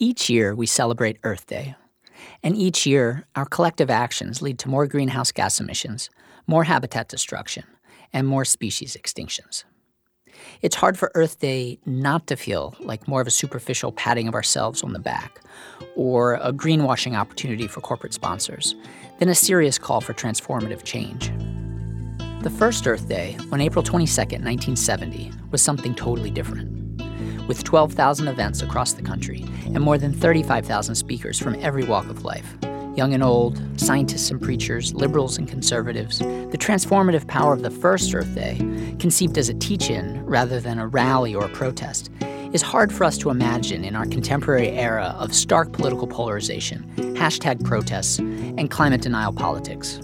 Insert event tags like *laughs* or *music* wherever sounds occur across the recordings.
Each year, we celebrate Earth Day. And each year, our collective actions lead to more greenhouse gas emissions, more habitat destruction, and more species extinctions. It's hard for Earth Day not to feel like more of a superficial patting of ourselves on the back or a greenwashing opportunity for corporate sponsors than a serious call for transformative change. The first Earth Day, on April 22, 1970, was something totally different. With 12,000 events across the country and more than 35,000 speakers from every walk of life, young and old, scientists and preachers, liberals and conservatives, the transformative power of the first Earth Day, conceived as a teach in rather than a rally or a protest, is hard for us to imagine in our contemporary era of stark political polarization, hashtag protests, and climate denial politics.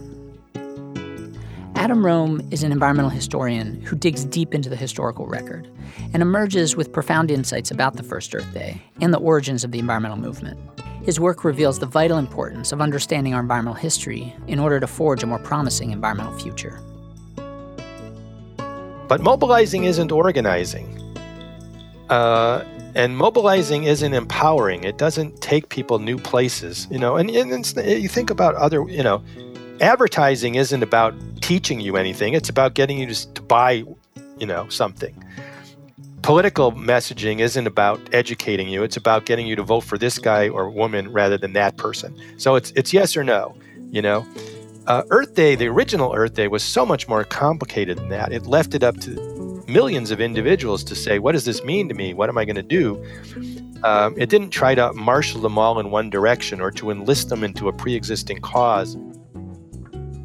Adam Rome is an environmental historian who digs deep into the historical record and emerges with profound insights about the first Earth Day and the origins of the environmental movement. His work reveals the vital importance of understanding our environmental history in order to forge a more promising environmental future. But mobilizing isn't organizing. Uh, and mobilizing isn't empowering. It doesn't take people new places, you know. And, and you think about other, you know, advertising isn't about teaching you anything. It's about getting you to, buy, you know, something. Political messaging isn't about educating you. It's about getting you to vote for this guy or woman rather than that person. So it's it's yes or no you know? Uh, earth day the original earth day was so much more complicated than that. It left it up to millions of individuals to say what does this mean to me? What am i going to do? Um, it didn't try to marshal them all in one direction or to enlist them into a pre-existing cause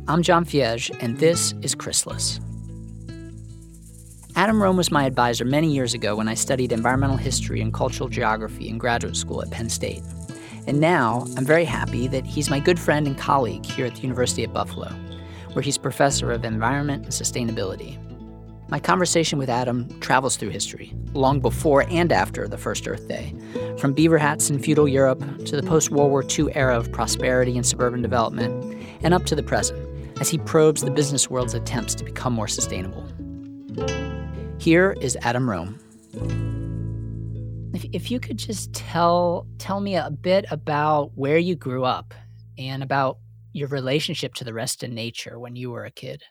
i'm john fiege and this is chrysalis Adam Rome was my advisor many years ago when I studied environmental history and cultural geography in graduate school at Penn State. And now I'm very happy that he's my good friend and colleague here at the University of Buffalo, where he's professor of environment and sustainability. My conversation with Adam travels through history, long before and after the first Earth Day, from beaver hats in feudal Europe to the post World War II era of prosperity and suburban development, and up to the present, as he probes the business world's attempts to become more sustainable. Here is Adam Rome. If, if you could just tell tell me a bit about where you grew up and about your relationship to the rest of nature when you were a kid.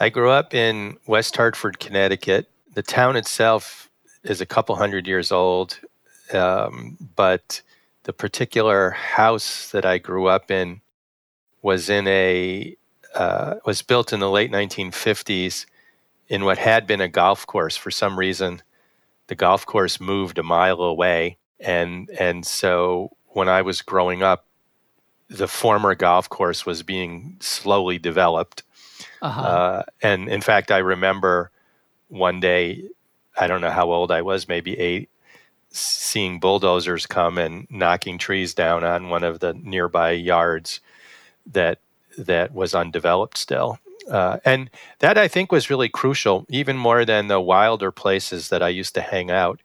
I grew up in West Hartford, Connecticut. The town itself is a couple hundred years old, um, but the particular house that I grew up in was in a uh, was built in the late 1950s in what had been a golf course. For some reason the golf course moved a mile away. And and so when i was growing up the former golf course was being slowly developed. Uh-huh. uh, and in fact i remember one day i don't know how old i was maybe eight seeing bulldozers come and knocking trees down on one of the nearby yards that that was undeveloped still uh, and that I think was really crucial, even more than the wilder places that I used to hang out.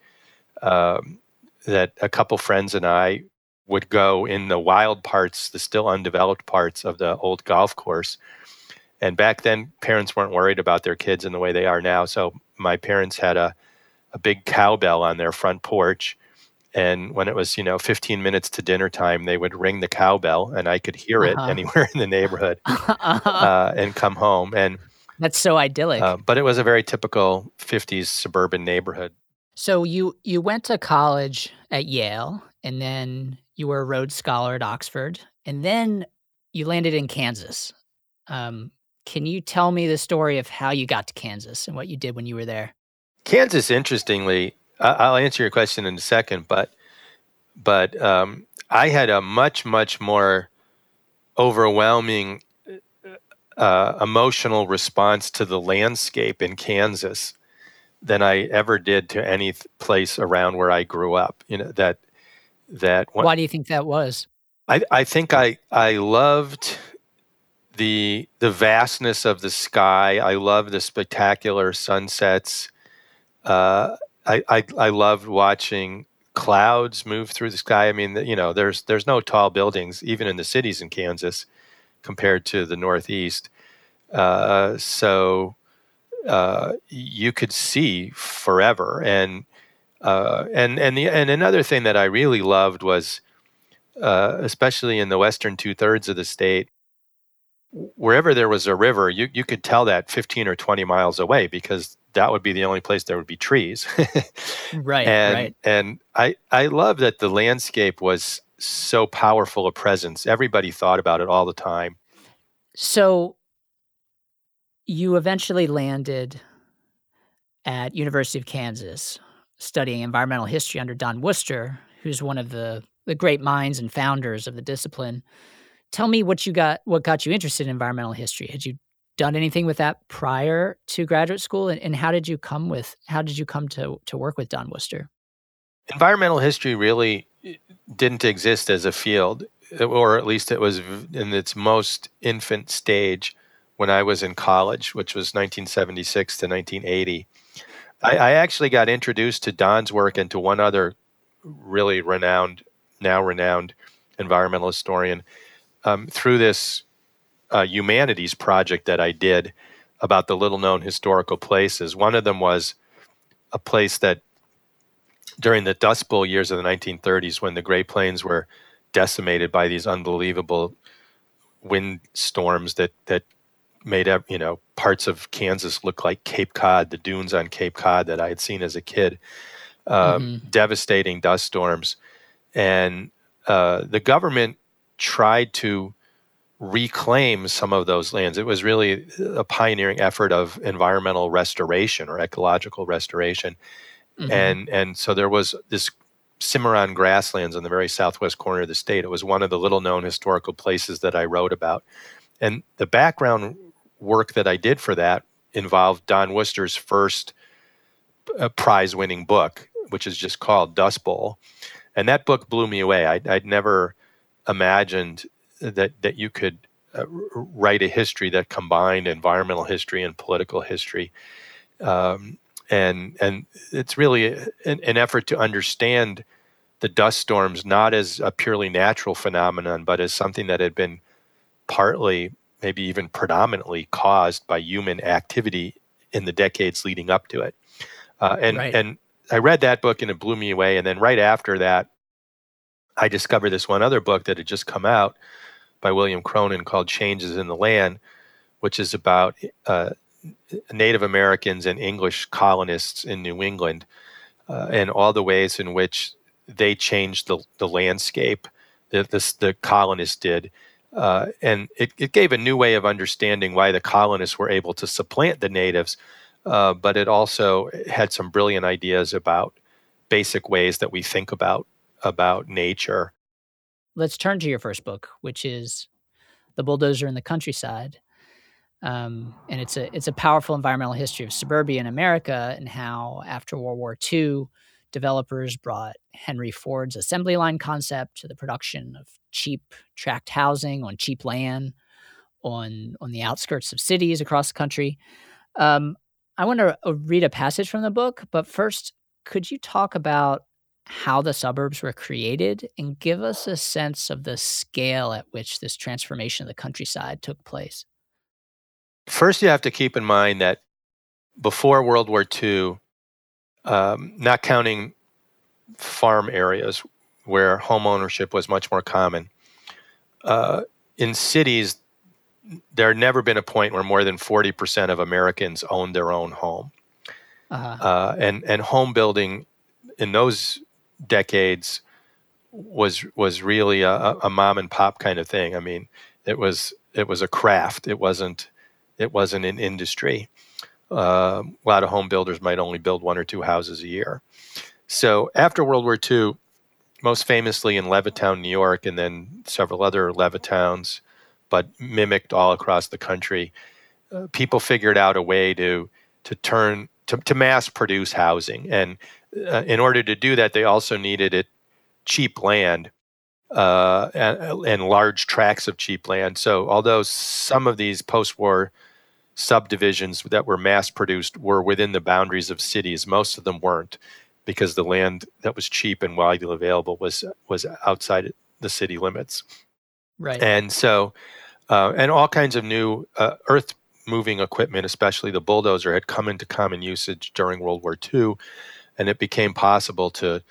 Um, that a couple friends and I would go in the wild parts, the still undeveloped parts of the old golf course. And back then, parents weren't worried about their kids in the way they are now. So my parents had a, a big cowbell on their front porch and when it was you know 15 minutes to dinner time they would ring the cowbell and i could hear it uh-huh. anywhere in the neighborhood uh-huh. *laughs* uh, and come home and that's so idyllic uh, but it was a very typical 50s suburban neighborhood so you you went to college at yale and then you were a rhodes scholar at oxford and then you landed in kansas um, can you tell me the story of how you got to kansas and what you did when you were there kansas interestingly I'll answer your question in a second, but but um, I had a much much more overwhelming uh, emotional response to the landscape in Kansas than I ever did to any place around where I grew up. You know that that. Why do you think that was? I I think I I loved the the vastness of the sky. I loved the spectacular sunsets. Uh, I, I, loved watching clouds move through the sky. I mean, you know, there's there's no tall buildings even in the cities in Kansas compared to the Northeast. Uh, so uh, you could see forever, and Uh, and and the and another thing that I really loved was, uh, especially in the western two thirds of the state, wherever there was a river, you you could tell that 15 or 20 miles away because that would be the only place there would be trees. *laughs* right. And right. and I I love that the landscape was so powerful a presence. Everybody thought about it all the time. So you eventually landed at University of Kansas studying environmental history under Don Worster, who's one of the, the great minds and founders of the discipline. Tell me what you got what got you interested in environmental history. Had you done anything with that prior to graduate school and, and how did you come with how did you come to to work with Don Worster? Environmental history really eh, didn't exist as a field or at least it was in its most infant stage when I was in college, which was 1976 to 1980. I, I, actually got introduced to Don's work and to one other really renowned, now renowned environmental historian um, through this uh, humanities project that I did about the little known historical places. One of them was a place that during the Dust Bowl years of the 1930s, when the Great Plains were decimated by these unbelievable wind storms that that made up you know parts of Kansas look like Cape Cod, the dunes on Cape Cod that I had seen as a kid. Uh, mm-hmm. Devastating dust storms, and uh, the government tried to reclaim some of those lands. It was really a pioneering effort of environmental restoration or ecological restoration, mm-hmm. and and so there was this Cimarron grasslands on the very southwest corner of the state. It was one of the little known historical places that I wrote about. And the background work that I did for that involved Don Worster's first uh, prize winning book, which is just called Dust Bowl. And that book blew me away. I'd, I'd never imagined that, that you could uh, write a history that combined environmental history and political history. Um, and and it's really an, an, effort to understand the dust storms not as a purely natural phenomenon, but as something that had been partly, maybe even predominantly, caused by human activity in the decades leading up to it. Uh, and right. and I read that book and it blew me away. And then right after that, I discovered this one other book that had just come out by William Cronon called Changes in the Land, which is about uh, Native Americans and English colonists in New England uh, and all the ways in which they changed the, the landscape that this, the colonists did. Uh, and it, it, gave a new way of understanding why the colonists were able to supplant the natives, uh, but it also had some brilliant ideas about basic ways that we think about about nature. Let's turn to your first book, which is The Bulldozer in the Countryside. Um, and it's a it's a powerful environmental history of suburbia in America and how after World War II, developers brought Henry Ford's assembly line concept to the production of cheap tract housing on cheap land on on the outskirts of cities across the country. Um, I want to uh, read a passage from the book, but first, could you talk about how the suburbs were created and give us a sense of the scale at which this transformation of the countryside took place? First, you have to keep in mind that before World War II, um, not counting farm areas where home ownership was much more common, uh, in cities, there had never been a point where more than 40% of Americans owned their own home. Uh-huh. Uh, and, and home building in those decades was was really a, a, mom and pop kind of thing. I mean, it was it was a craft. It wasn't it wasn't an industry. Uh, a lot of home builders might only build one or two houses a year. So after World War II, most famously in Levittown, New York, and then several other Levittowns, but mimicked all across the country, uh, people figured out a way to to turn to, to mass produce housing, and uh, in order to do that, they also needed it cheap land uh, and, and, large tracts of cheap land. So, although some of these post-war subdivisions that were mass produced were within the boundaries of cities. Most of them weren't because the land that was cheap and widely available was was outside the city limits. Right. And so, uh, and all kinds of new uh, earth moving equipment, especially the bulldozer, had come into common usage during World War II. and it became possible to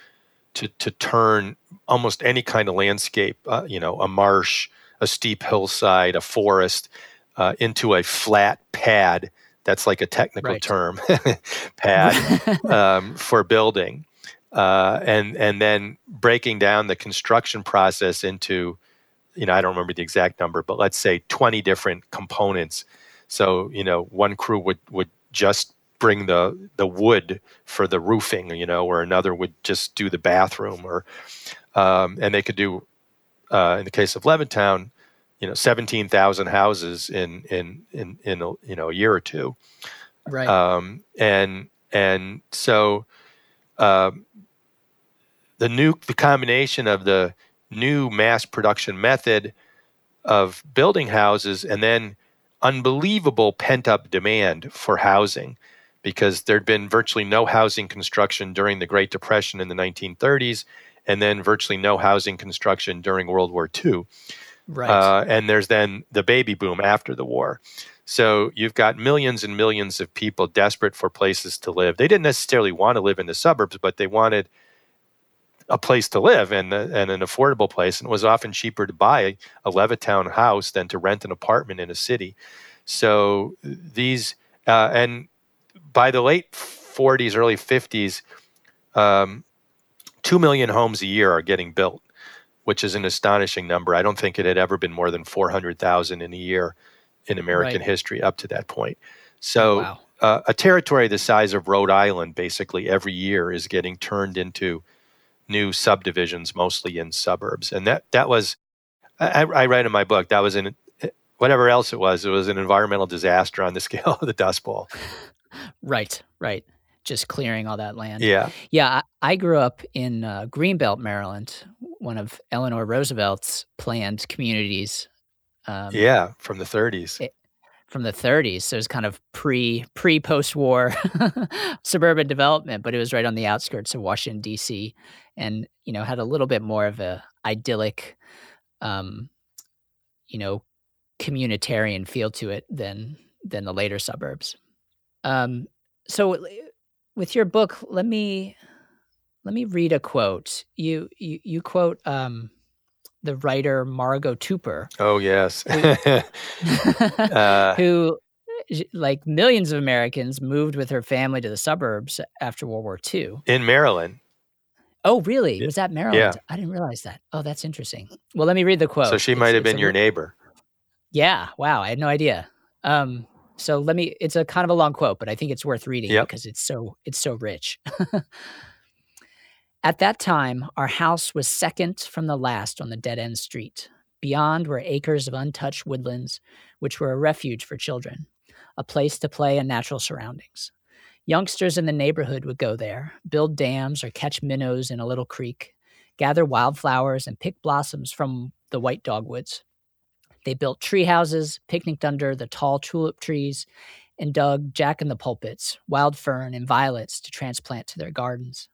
to to turn almost any kind of landscape, uh, you know, a marsh, a steep hillside, a forest, uh, into a flat pad. That's like a technical right. term, *laughs* pad *laughs* um, for building, uh, and and then breaking down the construction process into, you know, I don't remember the exact number, but let's say twenty different components. So you know, one crew would would just bring the the wood for the roofing, you know, or another would just do the bathroom, or um, and they could do, uh, in the case of Levittown, you know, seventeen thousand houses in in in in a, you know a year or two, right? Um, and and so uh, the new the combination of the new mass production method of building houses and then unbelievable pent up demand for housing because there'd been virtually no housing construction during the Great Depression in the 1930s, and then virtually no housing construction during World War II. Right. Uh, and there's then the baby boom after the war. So you've got millions and millions of people desperate for places to live. They didn't necessarily want to live in the suburbs, but they wanted a place to live and, and an affordable place. And it was often cheaper to buy a Levittown house than to rent an apartment in a city. So these, uh, and by the late 40s, early 50s, um, 2 million homes a year are getting built, which is an astonishing number. I don't think it had ever been more than 400,000 in a year in American right. history up to that point. So, wow. uh, a territory the size of Rhode Island, basically every year, is getting turned into new subdivisions, mostly in suburbs. And that, that was, I, I write in my book, that was an, whatever else it was, it was an environmental disaster on the *laughs* scale of the Dust Bowl. Right, right. Just clearing all that land. Yeah. Yeah. I, I grew up in uh, Greenbelt, Maryland, one of Eleanor Roosevelt's planned communities. Um, yeah, from the 30s. It, from the 30s. So it was kind of pre pre post war *laughs* suburban development, but it was right on the outskirts of Washington D.C. and you know had a little bit more of a idyllic, um, you know, communitarian feel to it than than the later suburbs. Um, so with your book, let me let me read a quote. You you, you quote um, the writer Margot Tupper. Oh yes, who, *laughs* uh, *laughs* who like millions of Americans moved with her family to the suburbs after World War II in Maryland. Oh, really? Was that Maryland? Yeah. I didn't realize that. Oh, that's interesting. Well, let me read the quote. So she might have been your neighbor. Yeah. Wow. I had no idea. Um, so let me it's a kind of a long quote, but I think it's worth reading yep. because it's so it's so rich. *laughs* At that time, our house was second from the last on the dead end street. Beyond were acres of untouched woodlands, which were a refuge for children, a place to play in natural surroundings. Youngsters in the neighborhood would go there, build dams or catch minnows in a little creek, gather wildflowers and pick blossoms from the white dogwoods. They built tree houses, picnicked under the tall tulip trees, and dug jack in the pulpits, wild fern, and violets to transplant to their gardens.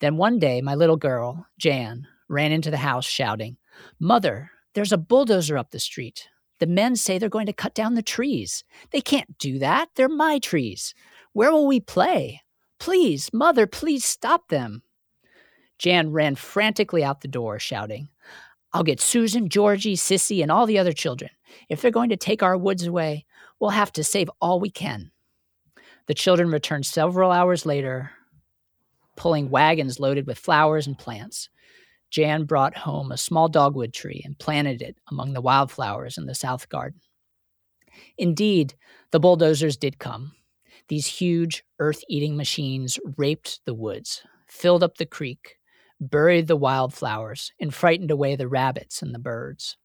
Then one day, my little girl, Jan, ran into the house shouting, Mother, there's a bulldozer up the street. The men say they're going to cut down the trees. They can't do that. They're my trees. Where will we play? Please, Mother, please stop them. Jan ran frantically out the door, shouting, I'll get Susan, Georgie, Sissy, and all the other children. If they're going to take our woods away, we'll have to save all we can. The children returned several hours later, pulling wagons loaded with flowers and plants. Jan brought home a small dogwood tree and planted it among the wildflowers in the south garden. Indeed, the bulldozers did come. These huge, earth eating machines raped the woods, filled up the creek, buried the wildflowers, and frightened away the rabbits and the birds.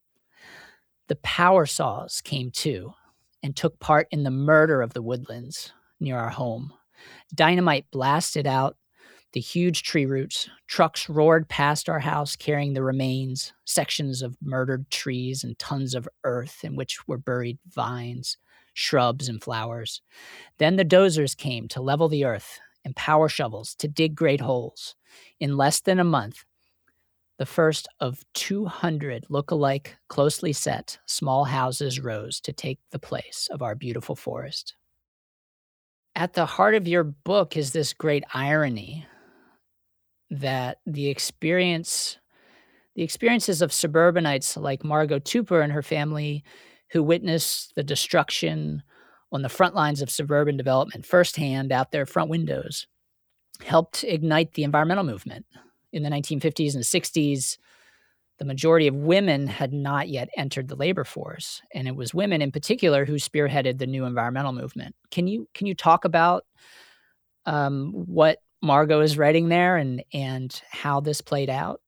The power saws came too and took part in the murder of the woodlands near our home. Dynamite blasted out the huge tree roots. Trucks roared past our house carrying the remains, sections of murdered trees, and tons of earth in which were buried vines, shrubs, and flowers. Then the dozers came to level the earth and power shovels to dig great holes. In less than a month, the first of 200 look-alike, closely set small houses rose to take the place of our beautiful forest. at the heart of your book is this great irony that the experience the experiences of suburbanites like Margot Tupper and her family who witnessed the destruction on the front lines of suburban development firsthand out their front windows helped ignite the environmental movement. In the 1950s and 60s the majority of women had not yet entered the labor force and it was women in particular who spearheaded the new environmental movement. Can you can you talk about um, what margot is writing there and and how this played out?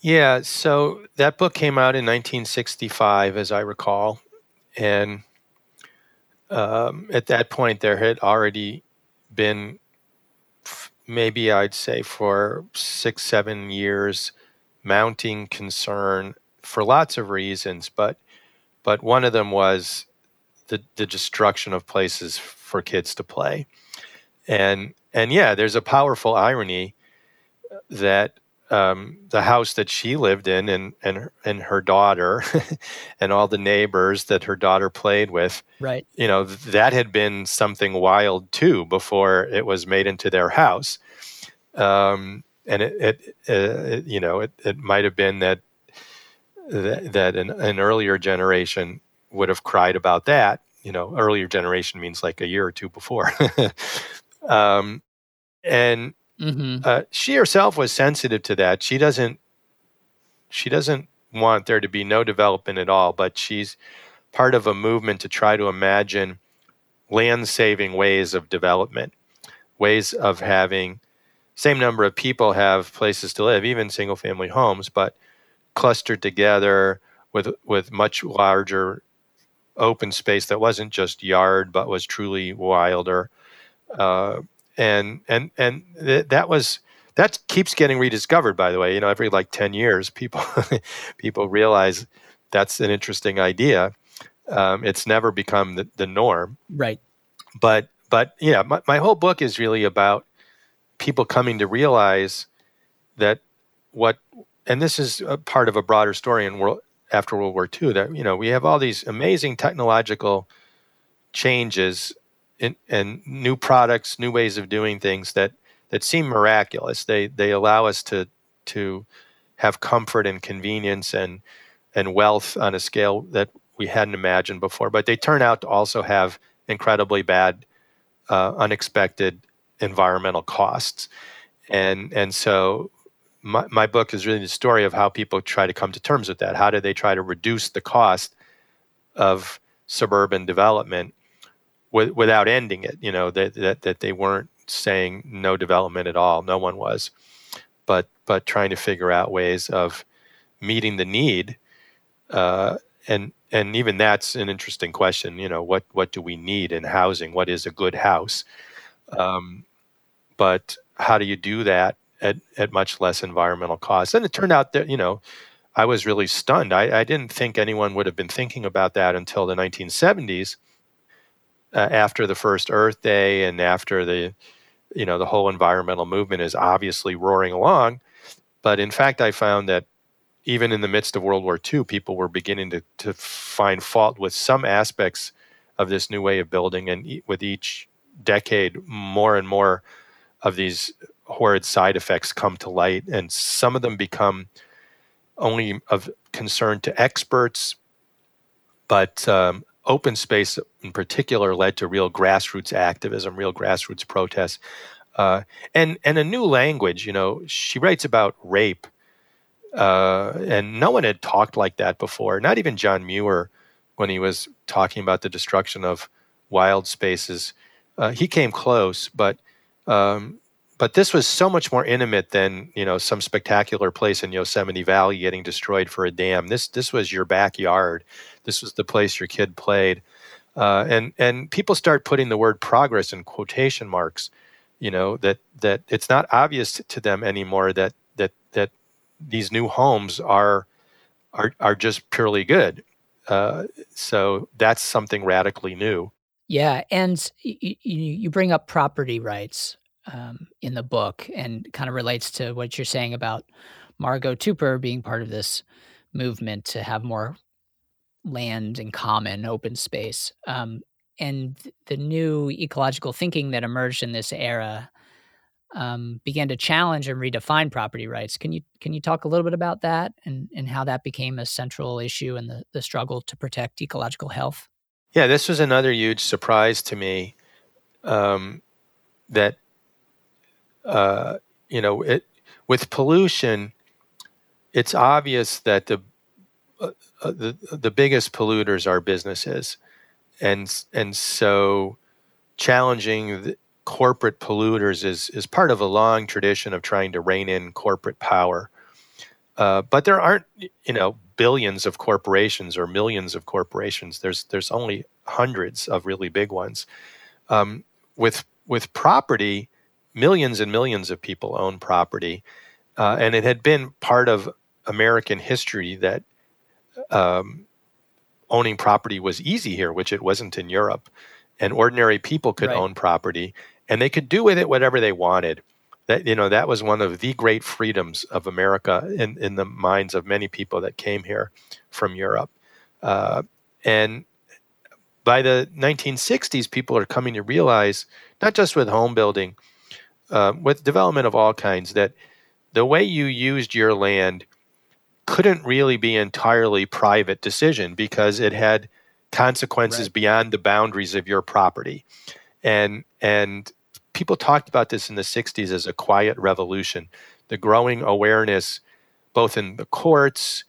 Yeah so that book came out in 1965 as i recall and um, at that point there had already been maybe i'd say for six seven years mounting concern for lots of reasons, but but one of them was the the destruction of places for kids to play, and and yeah, there's a powerful irony that um, the house that she lived in and and her, and her daughter *laughs* and all the neighbors that her daughter played with, right? You know that had been something wild too before it was made into their house. Um, and it, it, uh, it you know, it, it might have been that that, that an, an, earlier generation would have cried about that. You know, earlier generation means like a year or two before. *laughs* um, and mm-hmm. uh, she herself was sensitive to that. She doesn't. She doesn't want there to be no development at all, but she's part of a movement to try to imagine land saving ways of development, ways of having same number of people have places to live, even single family homes, but clustered together with with much larger open space that wasn't just yard but was truly wilder. Uh, and and and th- that was that keeps getting rediscovered by the way. You know every like 10 years people *laughs* people realize that's an interesting idea. Um, it's never become the, the norm. Right. But but yeah my, my whole book is really about people coming to realize that what and this is a part of a broader story in world after World War II that you know we have all these amazing technological changes in, and new products, new ways of doing things that that seem miraculous. They they allow us to to have comfort and convenience and and wealth on a scale that we hadn't imagined before. But they turn out to also have incredibly bad, uh, unexpected environmental costs. And, and so my, my book is really the story of how people try to come to terms with that. How do they try to reduce the cost of suburban development with, without ending it? You know, that, that, that they weren't saying no development at all. No one was. But, but trying to figure out ways of meeting the need. Uh, and, and even that's an interesting question. You know, what, what do we need in housing? What is a good house? Um, but how do you do that at, at much less environmental cost? And it turned out that, you know, I was really stunned. I, I didn't think anyone would have been thinking about that until the 1970s, uh, after the first Earth Day and after the, you know, the whole environmental movement is obviously roaring along. But in fact, I found that even in the midst of World War II, people were beginning to, to find fault with some aspects of this new way of building. And e- with each decade, more and more of these horrid side effects come to light, and some of them become only of concern to experts, but um, open space in particular led to real grassroots activism, real grassroots protests, uh, and and a new language. You know, she writes about rape, uh, and no one had talked like that before. Not even John Muir, when he was talking about the destruction of wild spaces, uh, he came close, but um, but this was so much more intimate than you know some spectacular place in Yosemite Valley getting destroyed for a dam. This this was your backyard. This was the place your kid played, uh, and and people start putting the word progress in quotation marks. You know that that it's not obvious to them anymore that that that these new homes are are are just purely good. Uh, so that's something radically new. Yeah, and you, you bring up property rights um, in the book, and kind of relates to what you're saying about Margot Tupper being part of this movement to have more land in common, open space. Um, and the new ecological thinking that emerged in this era um, began to challenge and redefine property rights. Can you can you talk a little bit about that and, and how that became a central issue in the, the struggle to protect ecological health? Yeah, this was another huge surprise to me. Um, that you know, it, with pollution, it's obvious that the uh, uh the the biggest polluters are businesses, and and so challenging corporate polluters is is part of a long tradition of trying to rein in corporate power. Uh, but there aren't, you know, billions of corporations or millions of corporations. There's there's only hundreds of really big ones. Um, with with property, millions and millions of people own property, uh, and it had been part of American history that um, owning property was easy here, which it wasn't in Europe, and ordinary people could right. own property and they could do with it whatever they wanted. That you know that was one of the great freedoms of America in in the minds of many people that came here from Europe, uh, and by the 1960s, people are coming to realize, not just with home building, uh, with development of all kinds, that the way you used your land couldn't really be entirely private decision because it had consequences right. beyond the boundaries of your property and and people talked about this in the 60s as a quiet revolution the growing awareness both in the courts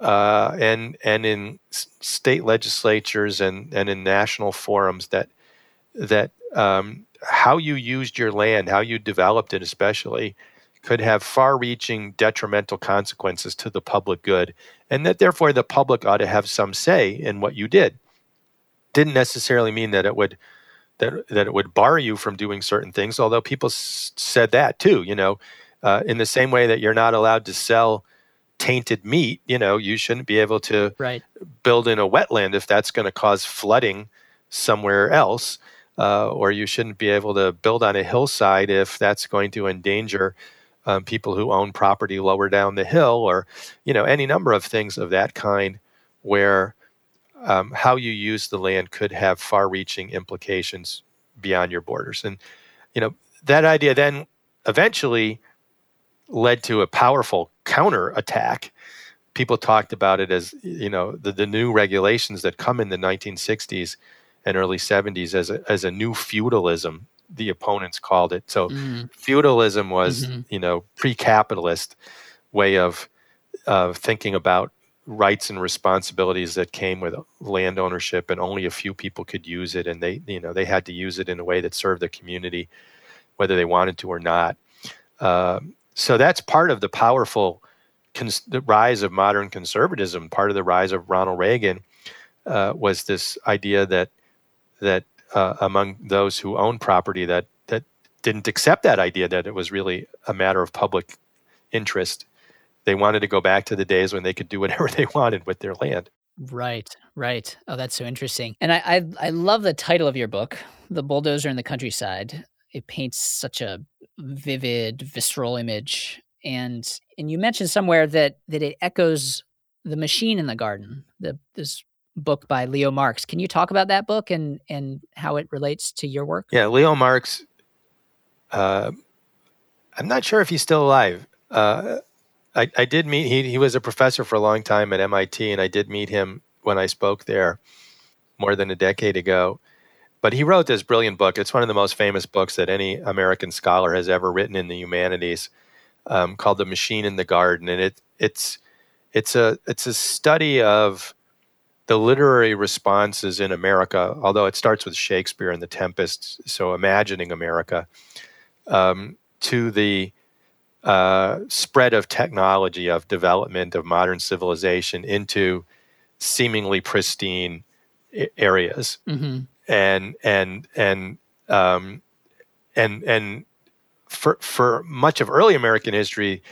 uh, and and in state legislatures and and in national forums that that um, how you used your land how you developed it especially could have far-reaching detrimental consequences to the public good and that therefore the public ought to have some say in what you did didn't necessarily mean that it would that that it would bar you from doing certain things. Although people s- said that too, you know, uh, in the same way that you're not allowed to sell tainted meat, you know, you shouldn't be able to right. build in a wetland if that's going to cause flooding somewhere else, uh, or you shouldn't be able to build on a hillside if that's going to endanger. Um, people who own property lower down the hill, or you know, any number of things of that kind, where um, how you use the land could have far-reaching implications beyond your borders. And you know that idea then eventually led to a powerful counterattack. People talked about it as you know the, the new regulations that come in the 1960s and early 70s as a, as a new feudalism. The opponents called it. So mm-hmm. feudalism was mm-hmm. you know pre-capitalist way of of thinking about rights and responsibilities that came with land ownership and only a few people could use it and they you know they had to use it in a way that served the community whether they wanted to or not uh, so that's part of the powerful cons- the rise of modern conservatism part of the rise of ronald reagan uh, was this idea that that uh, among those who own property that that didn't accept that idea that it was really a matter of public interest they wanted to go back to the days when they could do *laughs* whatever they wanted with their land. Right, right. Oh, that's so interesting. And I, I, I love the title of your book, "The Bulldozer in the Countryside." It paints such a vivid, visceral image, and and you mentioned somewhere that that it echoes the machine in the garden. The this book by Leo Marx. Can you talk about that book and and how it relates to your work? Yeah, Leo Marx. Uh, I'm not sure if he's still alive. Uh, I, I did meet he he was a professor for a long time at MIT, and I did meet him when I spoke there more than a decade ago. But he wrote this brilliant book. It's one of the most famous books that any American scholar has ever written in the humanities, um, called "The Machine in the Garden," and it it's it's a it's a study of the literary responses in America. Although it starts with Shakespeare and The Tempest, so imagining America um, to the uh, spread of technology, of development, of modern civilization into seemingly pristine areas, mm-hmm. and and and um, and and for for much of early American history,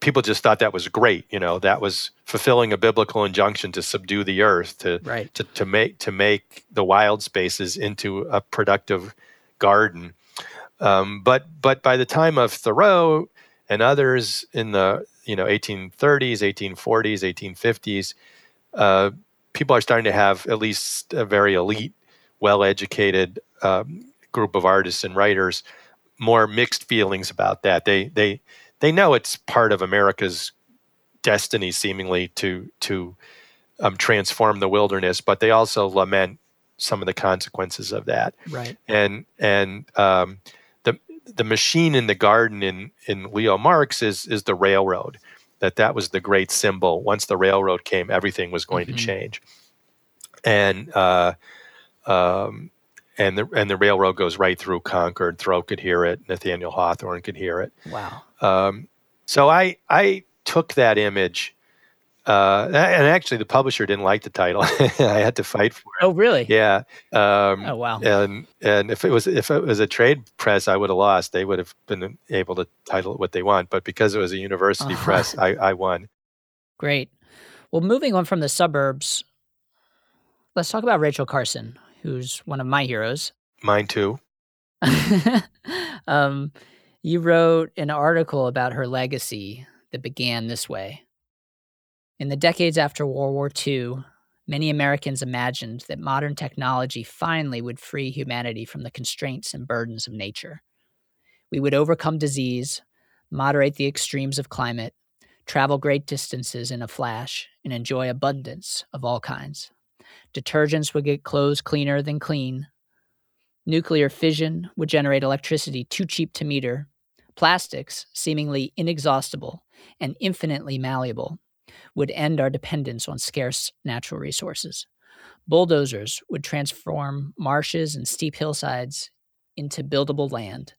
people just thought that was great. You know, that was fulfilling a biblical injunction to subdue the earth, to right. to, to make to make the wild spaces into a productive garden. Um, but but by the time of Thoreau, and others in the you know 1830s, 1840s, 1850s, uh, people are starting to have at least a very elite well educated um, group of artists and writers more mixed feelings about that. They they they know it's part of America's destiny, seemingly to to um, transform the wilderness, but they also lament some of the consequences of that. Right. And and um, the the machine in the garden in in Leo Marx is is the railroad. That that was the great symbol. Once the railroad came, everything was going mm-hmm. to change. And uh, um, and the and the railroad goes right through Concord. Thoreau could hear it. Nathaniel Hawthorne could hear it. Wow. Um, so I I took that image, uh, and actually the publisher didn't like the title. *laughs* I had to fight for it. Oh really? Yeah. Um, oh wow. And and if it was if it was a trade press, I would have lost. They would have been able to title it what they want, but because it was a university uh-huh. press, I, I won. Great. Well, moving on from the suburbs, let's talk about Rachel Carson who's one of my heroes. Mine too. *laughs* um, you wrote an article about her legacy that began this way. In the decades after World War II, many Americans imagined that modern technology finally would free humanity from the constraints and burdens of nature. We would overcome disease, moderate the extremes of climate, travel great distances in a flash, and enjoy abundance of all kinds. Detergents would get clothes cleaner than clean. Nuclear fission would generate electricity too cheap to meter. Plastics, seemingly inexhaustible and infinitely malleable, would end our dependence on scarce natural resources. Bulldozers would transform marshes and steep hillsides into buildable land.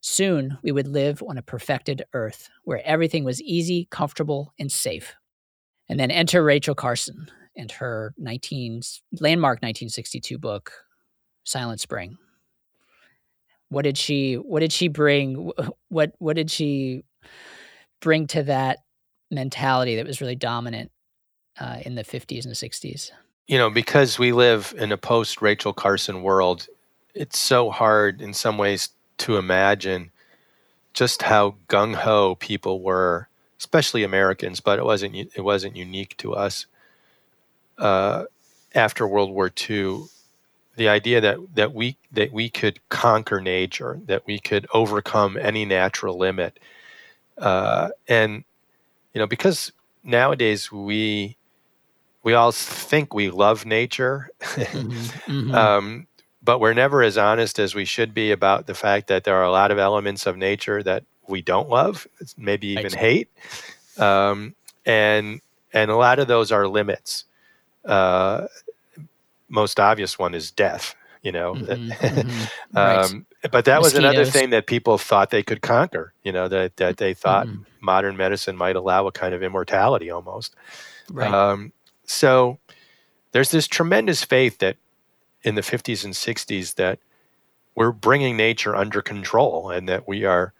Soon we would live on a perfected earth where everything was easy, comfortable, and safe. And then enter Rachel Carson, and her 19 landmark 1962 book silent spring. What did she what did she bring? *laughs* What what did she bring to that mentality that was really dominant uh, in the 50s and 60s you know because we live in a post rachel carson world it's so hard in some ways to imagine just how gung-ho people were especially americans but it wasn't it wasn't unique to us uh, after World War II, the idea that that we that we could conquer nature, that we could overcome any natural limit, uh, and you know because nowadays we we all think we love nature, mm-hmm, *laughs* mm-hmm. Um, but we're never as honest as we should be about the fact that there are a lot of elements of nature that we don't love, maybe even hate, um, and and a lot of those are limits. Uh, most obvious one is death. You know, mm-hmm, *laughs* mm-hmm. um, but that Mosquitoes. was another thing that people thought they could conquer. You know, that that they thought mm-hmm. modern medicine might allow a kind of immortality almost. Right. Um, so there's this tremendous faith that in the 50s and 60s that we're bringing nature under control and that we are,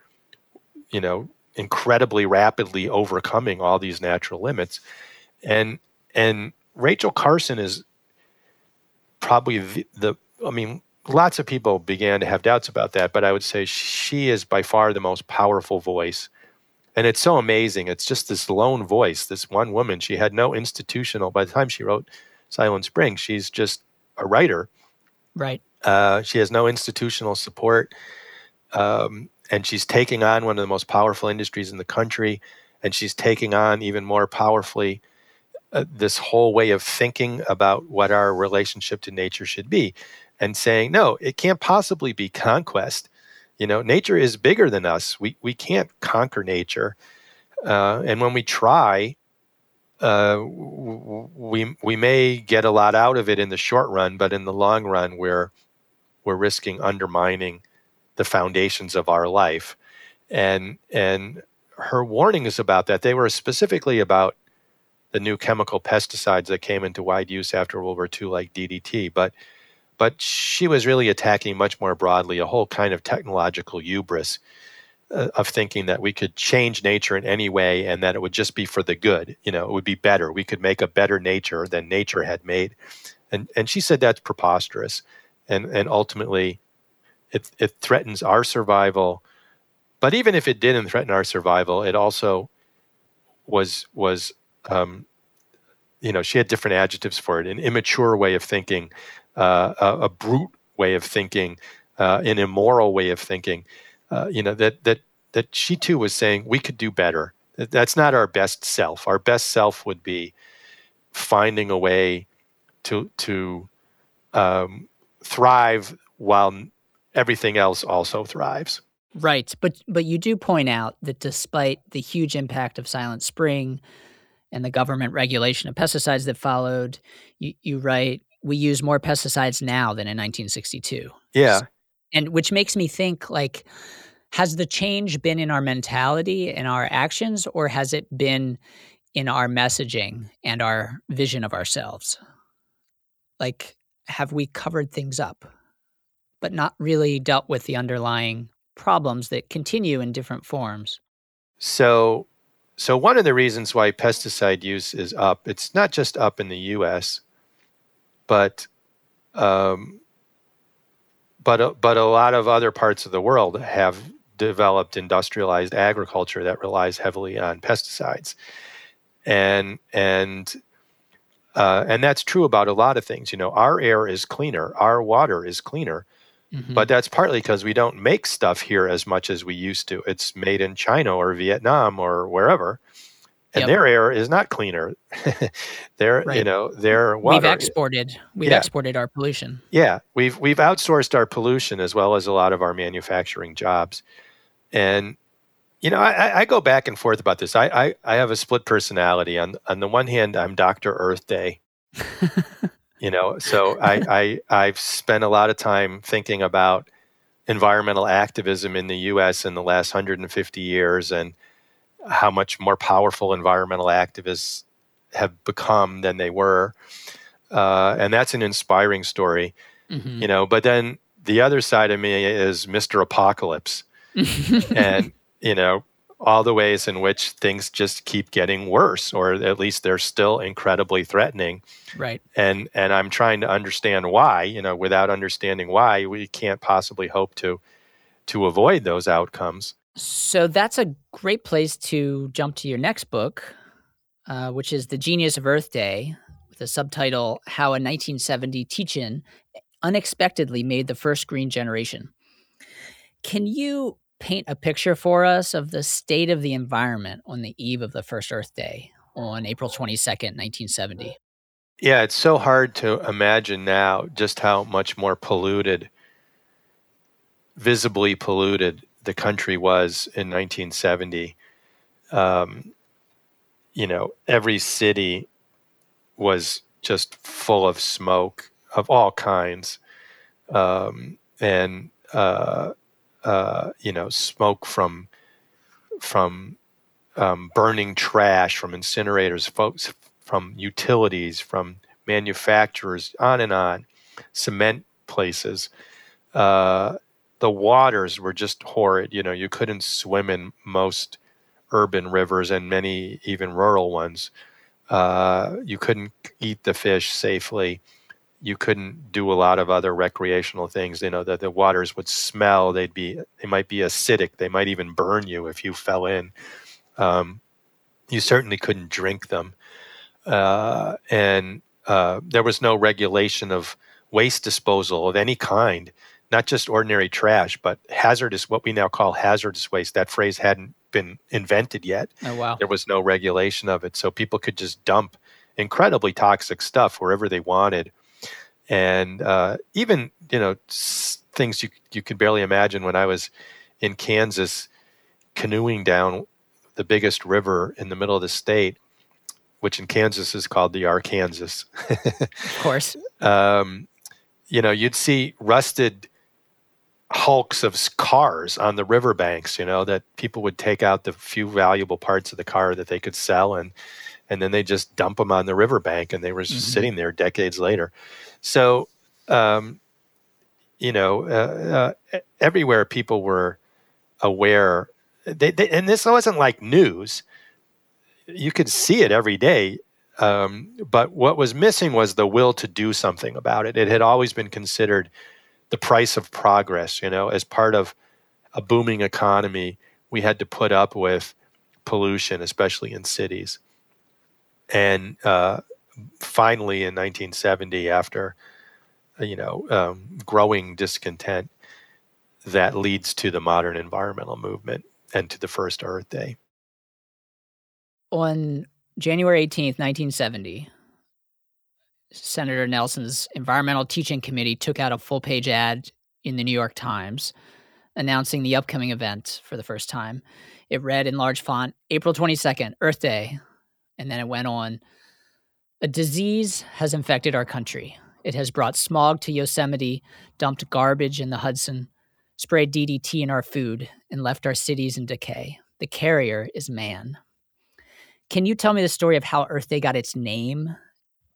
you know, incredibly rapidly overcoming all these natural limits, and and Rachel Carson is probably the, the, I mean, lots of people began to have doubts about that, but I would say she is by far the most powerful voice. And it's so amazing. It's just this lone voice, this one woman. She had no institutional, by the time she wrote Silent Spring, she's just a writer. Right. Uh, she has no institutional support. Um, and she's taking on one of the most powerful industries in the country. And she's taking on even more powerfully uh, this whole way of thinking about what our relationship to nature should be and saying no it can't possibly be conquest. You know nature is bigger than us. We we can't conquer nature. Uh, and when we try uh, we we may get a lot out of it in the short run but in the long run we're we're risking undermining the foundations of our life. And and her warnings about that. They were specifically about the new chemical pesticides that came into wide use after World War II, like DDT. But but she was really attacking much more broadly a whole kind of technological hubris uh, of thinking that we could change nature in any way and that it would just be for the good. You know, it would be better. We could make a better nature than nature had made. And and she said that's preposterous. And and ultimately it it threatens our survival. But even if it didn't threaten our survival, it also was was um, you know, she had different adjectives for it, an immature way of thinking uh, a, a, brute way of thinking, uh, an immoral way of thinking. Uh, you know that that that she too was saying we could do better. That's not our best self. Our best self would be finding a way to to um, thrive while everything else also thrives. Right, but but you do point out that despite the huge impact of Silent Spring and the government regulation of pesticides that followed, you, you write we use more pesticides now than in 1962. Yeah, and which makes me think like has the change been in our mentality and our actions or has it been in our messaging and our vision of ourselves? Like have we covered things up but not really dealt with the underlying problems that continue in different forms? So so one of the reasons why pesticide use is up it's not just up in the us but um, but but a lot of other parts of the world have developed industrialized agriculture that relies heavily on pesticides, and and uh, and that's true about a lot of things. You know, our air is cleaner, our water is cleaner, mm-hmm. but that's partly because we don't make stuff here as much as we used to. It's made in China or Vietnam or wherever, and yep. their air is not cleaner. *laughs* their right. you know their water. We've exported we've yeah. exported our pollution. Yeah, we've we've outsourced our pollution as well as a lot of our manufacturing jobs, and you know I, I go back and forth about this. I, I I have a split personality. On on the one hand, I'm Doctor Earth Day. *laughs* you know, so I *laughs* I I've spent a lot of time thinking about environmental activism in the U.S. in the last 150 years and how much more powerful environmental activists have become than they were. Uh, and that's an inspiring story, mm-hmm. you know. But then the other side of me is Mr. Apocalypse, *laughs* and you know all the ways in which things just keep getting worse, or at least they're still incredibly threatening. Right. And and I'm trying to understand why. You know, without understanding why, we can't possibly hope to to avoid those outcomes. So that's a great place to jump to your next book, uh, which is The Genius of Earth Day, with the subtitle How a 1970 Teach In Unexpectedly Made the First Green Generation. Can you paint a picture for us of the state of the environment on the eve of the first Earth Day on April 22nd, 1970? Yeah, it's so hard to imagine now just how much more polluted, visibly polluted the country was in 1970. Um, you know, every city was just full of smoke of all kinds, um, and uh, uh, you know, smoke from from um, burning trash, from incinerators, folks, from utilities, from manufacturers, on and on, cement places. Uh, the waters were just horrid. You know, you couldn't swim in most urban rivers and many even rural ones. Uh, you couldn't eat the fish safely. You couldn't do a lot of other recreational things. You know, that the waters would smell. They'd be, they might be acidic. They might even burn you if you fell in. Um, you certainly couldn't drink them. Uh, and uh, there was no regulation of waste disposal of any kind not just ordinary trash, but hazardous, what we now call hazardous waste. That phrase hadn't been invented yet. Oh, wow. There was no regulation of it. So people could just dump incredibly toxic stuff wherever they wanted. And uh, even, you know, things you, you could barely imagine when I was in Kansas canoeing down the biggest river in the middle of the state, which in Kansas is called the Arkansas. *laughs* of course. Um, you know, you'd see rusted hulks of cars on the riverbanks, you know, that people would take out the few valuable parts of the car that they could sell and and then they just dump them on the riverbank and they were mm-hmm. sitting there decades later. So, um, you know, uh, uh, everywhere people were aware, they, they, and this wasn't like news. You could see it every day. Um, but what was missing was the will to do something about it. It had always been considered the price of progress. You know, as part of a booming economy, we had to put up with pollution, especially in cities. And uh, finally, in 1970, after you know, um, growing discontent that leads to the modern environmental movement and to the first Earth Day. On January 18th, 1970, Senator Nelson's Environmental Teach-In Committee took out a full page ad in the New York Times announcing the upcoming event for the first time. It read in large font April 22nd, Earth Day. And then it went on A disease has infected our country. It has brought smog to Yosemite, dumped garbage in the Hudson, sprayed DDT in our food, and left our cities in decay. The carrier is man. Can you tell me the story of how Earth Day got its name,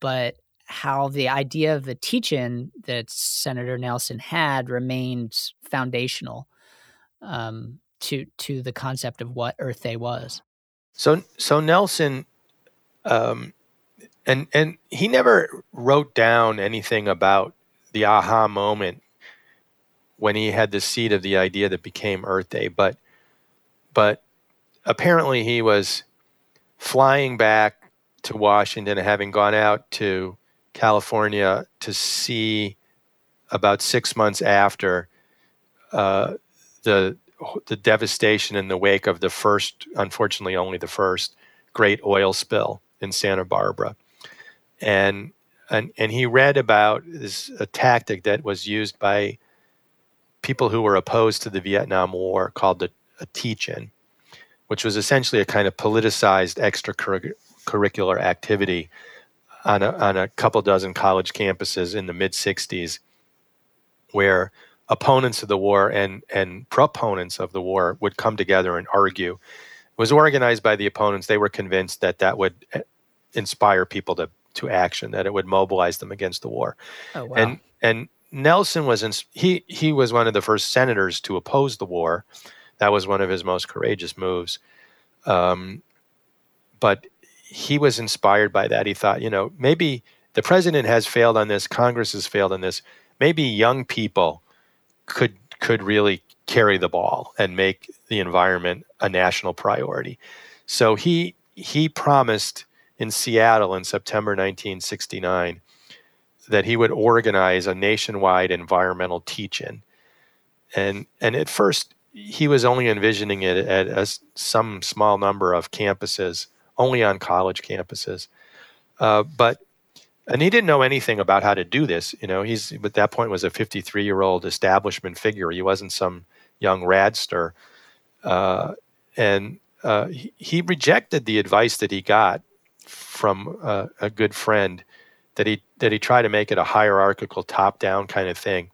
but how the idea of the teach-in that Senator Nelson had remained foundational um, to to the concept of what Earth Day was? So so Nelson, um, and and he never wrote down anything about the aha moment when he had the seed of the idea that became Earth Day, but but apparently he was flying back to Washington having gone out to California to see about six months after uh, the the devastation in the wake of the first, unfortunately, only the first great oil spill in Santa Barbara, and and and he read about this a tactic that was used by people who were opposed to the Vietnam War called the, a teach-in, which was essentially a kind of politicized extracurricular activity on a, on a couple dozen college campuses in the mid 60s where opponents of the war and, and proponents of the war would come together and argue. Was organized by the opponents. They were convinced that that would eh, inspire people to, to action, that it would mobilize them against the war. Oh, wow. And, and Nelson was in, he he was one of the first senators to oppose the war. That was one of his most courageous moves. Um, but he was inspired by that. He thought, you know, maybe the president has failed on this, Congress has failed on this. Maybe young people could could really carry the ball and make the environment a national priority. So he he promised in Seattle in September 1969 that he would organize a nationwide environmental teach-in. And and at first he was only envisioning it at a, some small number of campuses, only on college campuses. Uh, but and he didn't know anything about how to do this. You know, he's at that point was a 53 year old establishment figure. He wasn't some young radster, uh, and uh, he, he, rejected the advice that he got from uh, a good friend that he that he tried to make it a hierarchical top down kind of thing.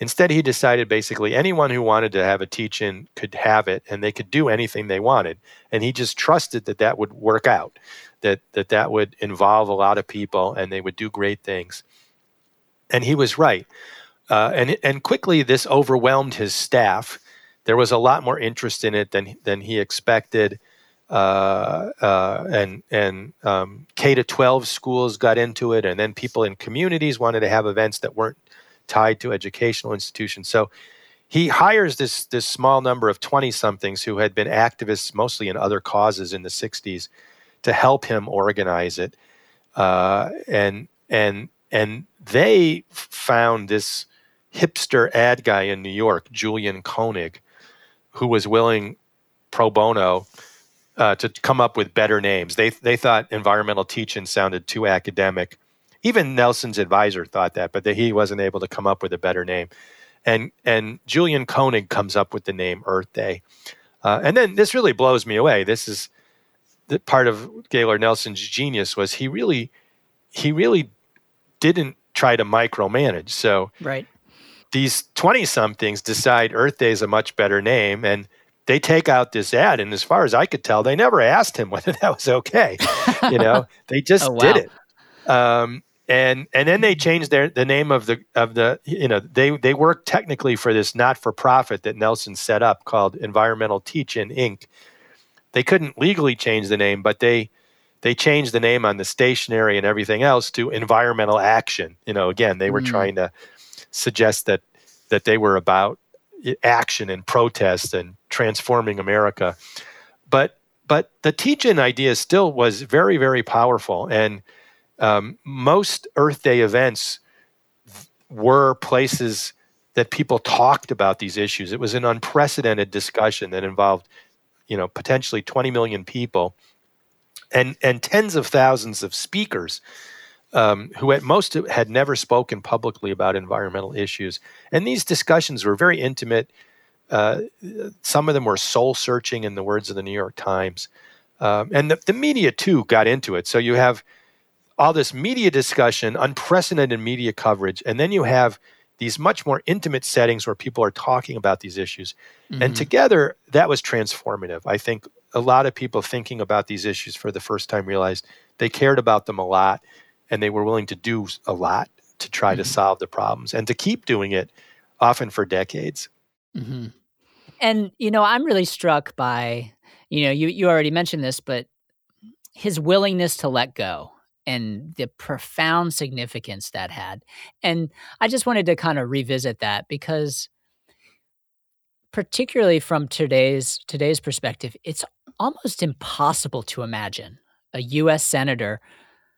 Instead, he decided basically anyone who wanted to have a teach in could have it and they could do anything they wanted. And he just trusted that that would work out, that, that that would involve a lot of people and they would do great things. And he was right. Uh, and, and quickly, this overwhelmed his staff. There was a lot more interest in it than, than he expected. Uh, uh, and and um, K to 12 schools got into it, and then people in communities wanted to have events that weren't tied to educational institutions. So he hires this this small number of 20 somethings who had been activists mostly in other causes in the 60s to help him organize it, uh, and and and they found this hipster ad guy in New York, Julian Koenig, who was willing pro bono uh, to come up with better names. They they thought environmental teach-in sounded too academic. Even Nelson's advisor thought that, but that he wasn't able to come up with a better name. And and Julian Koenig comes up with the name Earth Day. Uh, and then this really blows me away. This is the part of Gaylord Nelson's genius was he really he really didn't try to micromanage. So right. These 20 somethings decide Earth Day is a much better name and they take out this ad, and as far as I could tell, they never asked him *laughs* whether that was okay. you know, they *laughs* just oh, wow. did it. Um, and and then they changed their the name of the of the you know they they worked technically for this not for profit that Nelson set up called Environmental Teach-In Inc. They couldn't legally change the name, but they they changed the name on the stationery and everything else to Environmental Action. You know, again, they were mm. trying to suggest that that they were about action and protest and transforming America. But but the teach-in idea still was very very powerful, and um, most Earth Day events were places that people talked about these issues. It was an unprecedented discussion that involved, you know, potentially 20 million people and and tens of thousands of speakers um, who at most had never spoken publicly about environmental issues. And these discussions were very intimate. Uh, some of them were soul searching, in the words of the New York Times. Um, and the, the media, too, got into it. So you have all this media discussion, unprecedented media coverage, and then you have these much more intimate settings where people are talking about these issues. Mm-hmm. And together, that was transformative. I think a lot of people thinking about these issues for the first time realized they cared about them a lot and they were willing to do a lot to try mm-hmm. to solve the problems and to keep doing it often for decades. Mm-hmm. And, you know, I'm really struck by, you know, you, you already mentioned this, but his willingness to let go and the profound significance that had. And I just wanted to kind of revisit that because particularly from today's today's perspective, it's almost impossible to imagine a US senator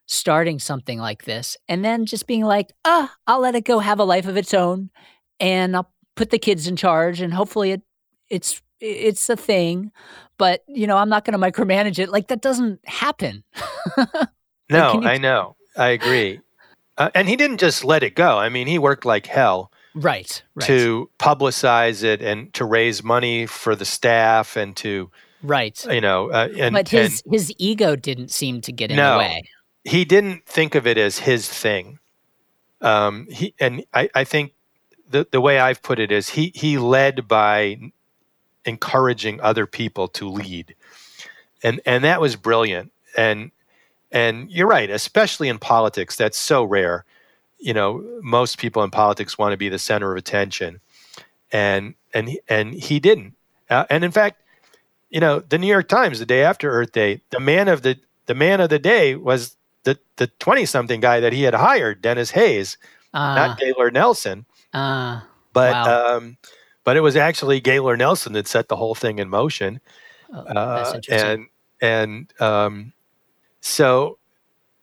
starting something like this and then just being like, ah, I'll let it go have a life of its own and I'll put the kids in charge and hopefully it it's it's a thing, but you know, I'm not going to micromanage it. Like that doesn't happen. *laughs* no, like, I know. I agree. Uh, and he didn't just let it go. I mean, he worked like hell. Right, right. To publicize it and to raise money for the staff and to right you know uh, and but his and, his ego didn't seem to get in no, the way he didn't think of it as his thing. Um, he and I, I think the the way I've put it is he he led by encouraging other people to lead, and and that was brilliant. And and you're right, especially in politics, that's so rare. You know, most people in politics want to be the center of attention, and and and he didn't. Uh, and in fact, you know, the New York Times, the day after Earth Day, the man of the the man of the day was the the twenty something guy that he had hired, Denis Hayes, uh, not Gaylord Nelson. Uh, but wow. um, but it was actually Gaylord Nelson that set the whole thing in motion. Oh, uh, and and um, so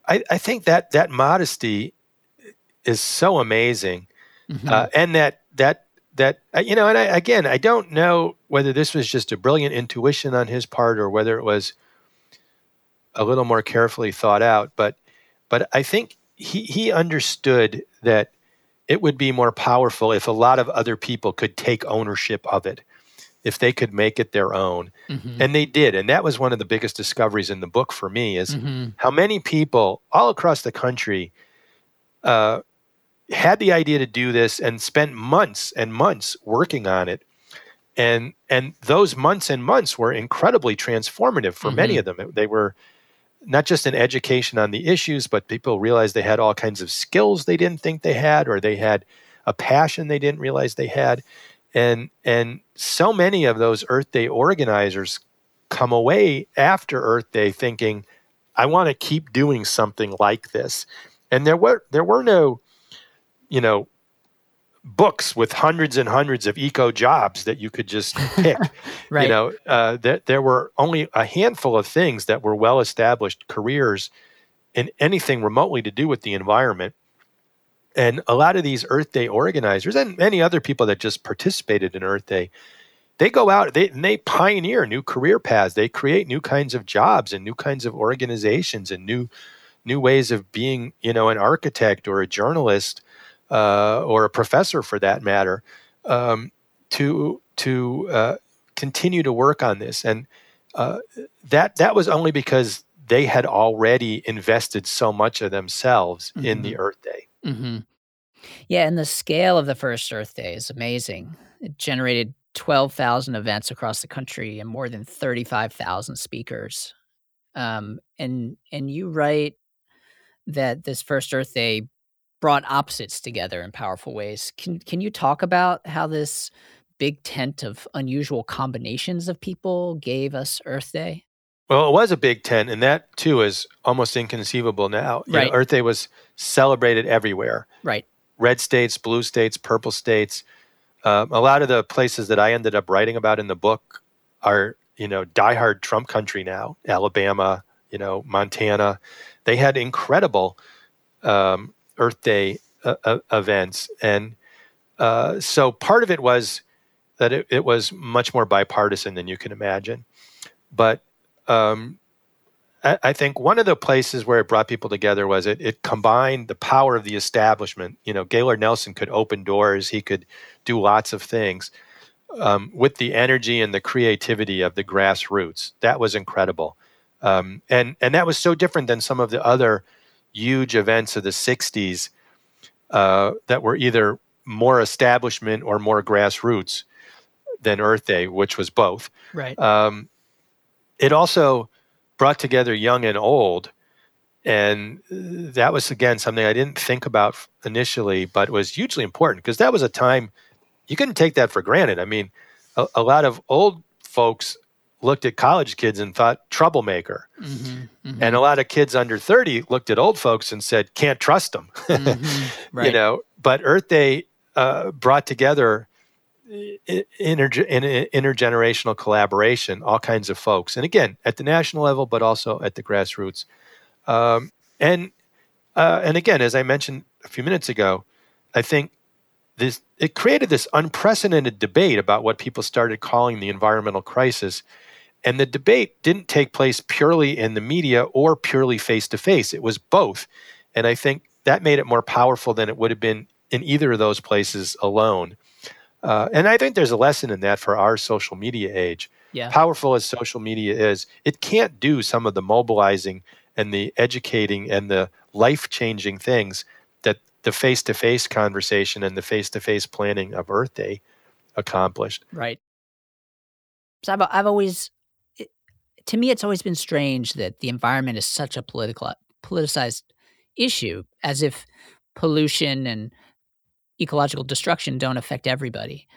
I, I think that that modesty is so amazing, mm-hmm. uh, and that that that uh, you know, and I, again, I don't know whether this was just a brilliant intuition on his part or whether it was a little more carefully thought out. But but I think he he understood that it would be more powerful if a lot of other people could take ownership of it, if they could make it their own. Mm-hmm. And they did. And that was one of the biggest discoveries in the book for me is mm-hmm. how many people all across the country uh, had the idea to do this and spent months and months working on it and and those months and months were incredibly transformative for mm-hmm. many of them they were not just an education on the issues, but people realized they had all kinds of skills they didn't think they had, or they had a passion they didn't realize they had. And and so many of those Earth Day organizers come away after Earth Day thinking, I want to keep doing something like this. And there were there were no, you know, books with hundreds and hundreds of eco jobs that you could just *laughs* pick. right. You know, uh, there, there were only a handful of things that were well established careers in anything remotely to do with the environment. And a lot of these Earth Day organizers and many other people that just participated in Earth Day, they go out they, and they pioneer new career paths. They create new kinds of jobs and new kinds of organizations and new new ways of being, you know, an architect or a journalist uh, or a professor for that matter, um, to to uh, continue to work on this. And uh, that that was only because they had already invested so much of themselves mm-hmm. in the mm-hmm. Earth Day. Mm-hmm. Yeah, and the scale of the first Earth Day is amazing. It generated 12,000 events across the country and more than 35,000 speakers. Um, and and you write that this first Earth Day brought opposites together in powerful ways. Can can you talk about how this big tent of unusual combinations of people gave us Earth Day? Well, it was a big tent, and that too is almost inconceivable now. You right. Know, Earth Day was celebrated everywhere. Right. Red states, blue states, purple states. Um, a lot of the places that I ended up writing about in the book are, you know, diehard Trump country now. Alabama, you know, Montana. They had incredible um, Earth Day uh, events. And uh, so part of it was that it, it, was much more bipartisan than you can imagine. But um, I, I, think one of the places where it brought people together was it, it combined the power of the establishment. You know, Gaylord Nelson could open doors, he could do lots of things. Um, with the energy and the creativity of the grassroots, that was incredible, um, and and that was so different than some of the other huge events of the '60s uh, that were either more establishment or more grassroots than Earth Day, which was both. Right. Um, it also brought together young and old, and that was again something I didn't think about initially, but was hugely important because that was a time you couldn't take that for granted. I mean, a, a lot of old folks looked at college kids and thought troublemaker. Mm-hmm, mm-hmm. And a lot of kids under 30 looked at old folks and said, can't trust them. *laughs* Mm-hmm, right. you know, but Earth Day uh, brought together interge- intergenerational collaboration, all kinds of folks. And again, at the national level, but also at the grassroots. Um, and, uh, and again, as I mentioned a few minutes ago, I think this, it created this unprecedented debate about what people started calling the environmental crisis and the debate didn't take place purely in the media or purely face to face. It was both. And I think that made it more powerful than it would have been in either of those places alone. Uh, and I think there's a lesson in that for our social media age. Yeah. Powerful as social media is, it can't do some of the mobilizing and the educating and the life changing things that the face to face conversation and the face to face planning of Earth Day accomplished. Right. So I've, I've always to me, it's always been strange that the environment is such a political politicized issue, as if pollution and ecological destruction don't affect everybody.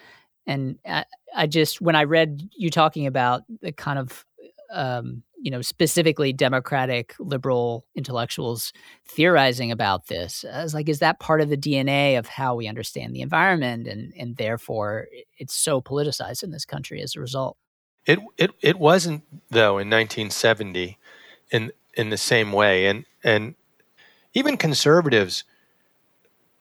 And I, I just, when I read you talking about the kind of, um, you know, specifically democratic liberal intellectuals theorizing about this, I was like, is that part of the DNA of how we understand the environment, and and therefore it's so politicized in this country as a result? It it it wasn't though in 1970 in in the same way and and even conservatives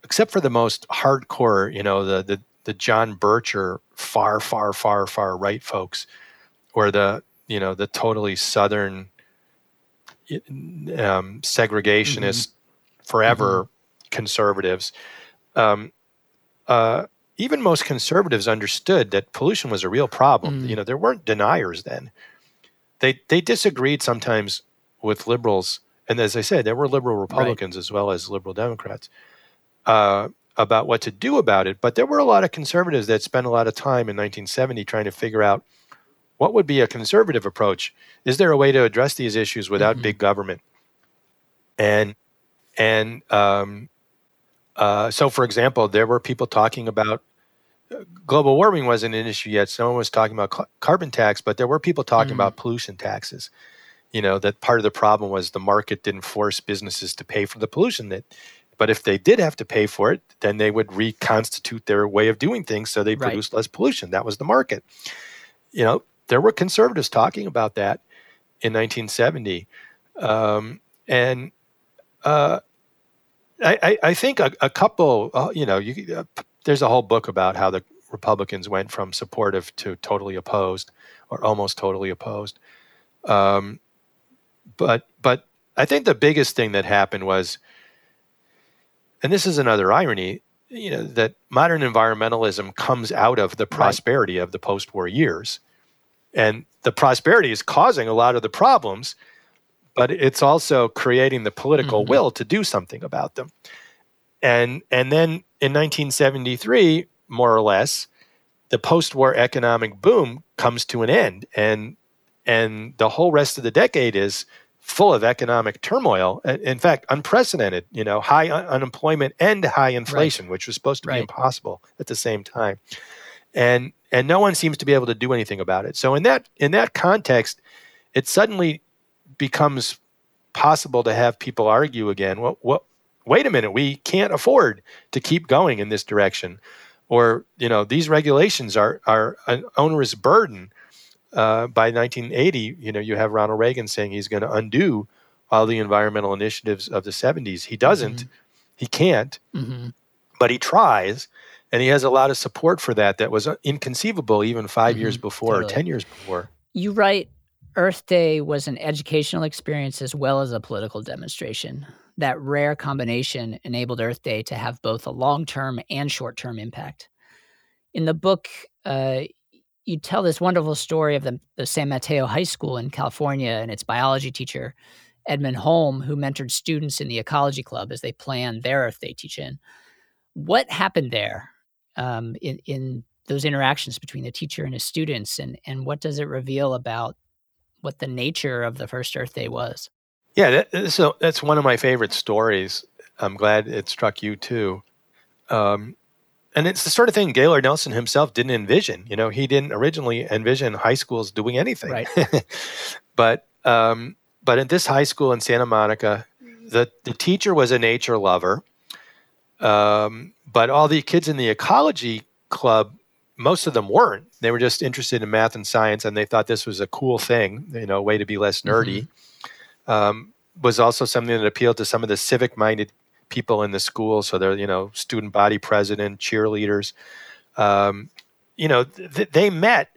except for the most hardcore, you know, the the the John Bircher far far far far right folks or the you know the totally southern um, segregationist mm-hmm. forever mm-hmm. conservatives um, uh, even most conservatives understood that pollution was a real problem. Mm. You know, there weren't deniers then. They they disagreed sometimes with liberals, and as I said, there were liberal Republicans right. as well as liberal Democrats uh, about what to do about it. But there were a lot of conservatives that spent a lot of time in 1970 trying to figure out what would be a conservative approach. Is there a way to address these issues without mm-hmm. big government? And and um, uh, so, for example, there were people talking about global warming wasn't an issue yet. Someone was talking about cl- carbon tax, but there were people talking mm. about pollution taxes. You know that part of the problem was the market didn't force businesses to pay for the pollution that. But if they did have to pay for it, then they would reconstitute their way of doing things so they right. produced less pollution. That was the market. You know, there were conservatives talking about that in 1970, um, and uh, I, I, think a, a couple, uh, you know, you, uh, there's a whole book about how the Republicans went from supportive to totally opposed, or almost totally opposed. Um, but but I think the biggest thing that happened was, and this is another irony, you know, that modern environmentalism comes out of the prosperity right. of the post-war years, and the prosperity is causing a lot of the problems, but it's also creating the political mm-hmm. will to do something about them and and then in 1973 more or less the post-war economic boom comes to an end and and the whole rest of the decade is full of economic turmoil in fact unprecedented you know high un- unemployment and high inflation right. which was supposed to right. be impossible at the same time and and no one seems to be able to do anything about it so in that in that context it suddenly becomes possible to have people argue again what what wait a minute, we can't afford to keep going in this direction. Or, you know, these regulations are, are an onerous burden. Uh, by 1980, you know, you have Ronald Reagan saying he's going to undo all the environmental initiatives of the 70s. He doesn't. Mm-hmm. He can't, mm-hmm. but he tries, and he has a lot of support for that. That was uh, inconceivable even 5 mm-hmm. years before totally. or ten years before. You write Earth Day was an educational experience as well as a political demonstration. That rare combination enabled Earth Day to have both a long term and short term impact. In the book, uh, you tell this wonderful story of the, the, San Mateo High School in California and its biology teacher, Edmund Holm, who mentored students in the Ecology Club as they planned their Earth Day teach in. What happened there um, in, in those interactions between the teacher and his students, and, and what does it reveal about what the nature of the first Earth Day was. Yeah, that, so that's one of my favorite stories. I'm glad it struck you too. Um, and it's the sort of thing Gaylord Nelson himself didn't envision. You know, he didn't originally envision high schools doing anything. Right. *laughs* but um, but in this high school in Santa Monica, the the teacher was a nature lover. Um, but all the kids in the ecology club most of them weren't. They were just interested in math and science, and they thought this was a cool thing, you know, a way to be less nerdy. Mm-hmm. Um, was also something that appealed to some of the civic-minded people in the school. So they're, you know, student body president, cheerleaders. Um, you know, th- they met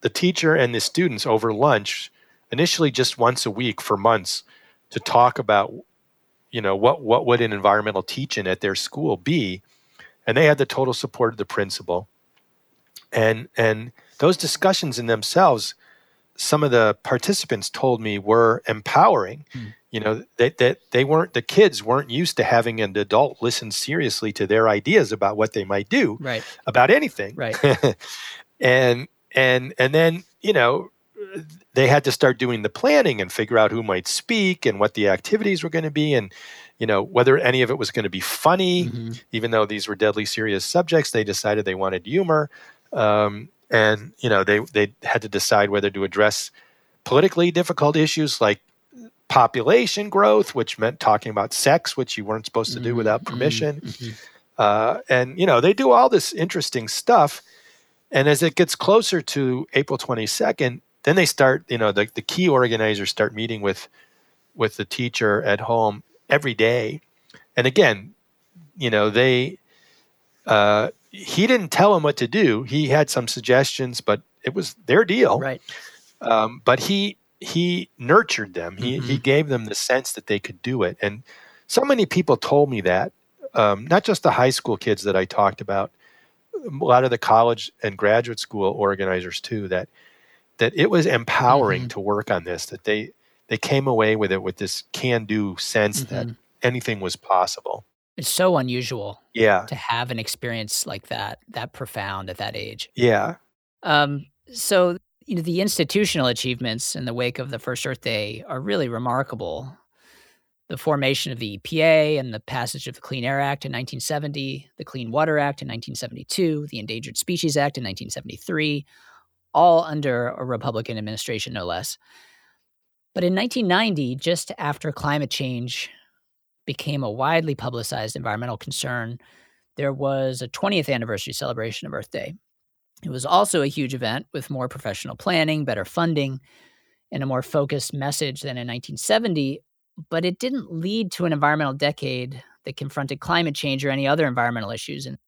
the teacher and the students over lunch, initially just once a week for months, to talk about, you know, what what would an environmental teaching at their school be, and they had the total support of the principal and and those discussions in themselves some of the participants told me were empowering mm. you know that that they weren't the kids weren't used to having an adult listen seriously to their ideas about what they might do right. about anything right *laughs* and and and then you know they had to start doing the planning and figure out who might speak and what the activities were going to be and you know whether any of it was going to be funny mm-hmm. even though these were deadly serious subjects they decided they wanted humor um, and you know they they had to decide whether to address politically difficult issues like population growth, which meant talking about sex, which you weren't supposed to do mm-hmm, without permission. Mm-hmm. Uh, and you know they do all this interesting stuff. And as it gets closer to April 22nd, then they start, you know, the, the key organizers start meeting with with the teacher at home every day. And again, you know, they uh, he didn't tell them what to do. He had some suggestions, but it was their deal. Right. Um, but he he nurtured them. He mm-hmm. he gave them the sense that they could do it. And so many people told me that. Um, not just the high school kids that I talked about, a lot of the college and graduate school organizers too. That that it was empowering mm-hmm. to work on this. That they they came away with it with this can do sense mm-hmm. that anything was possible. It's so unusual. Yeah. To have an experience like that, that profound at that age. Yeah. Um, so, you know, the institutional achievements in the wake of the first Earth Day are really remarkable. The formation of the EPA and the passage of the Clean Air Act in 1970, the Clean Water Act in 1972, the Endangered Species Act in 1973, all under a Republican administration, no less. But in 1990, just after climate change became a widely publicized environmental concern, there was a 20th anniversary celebration of Earth Day. It was also a huge event with more professional planning, better funding, and a more focused message than in 1970, but it didn't lead to an environmental decade that confronted climate change or any other environmental issues. And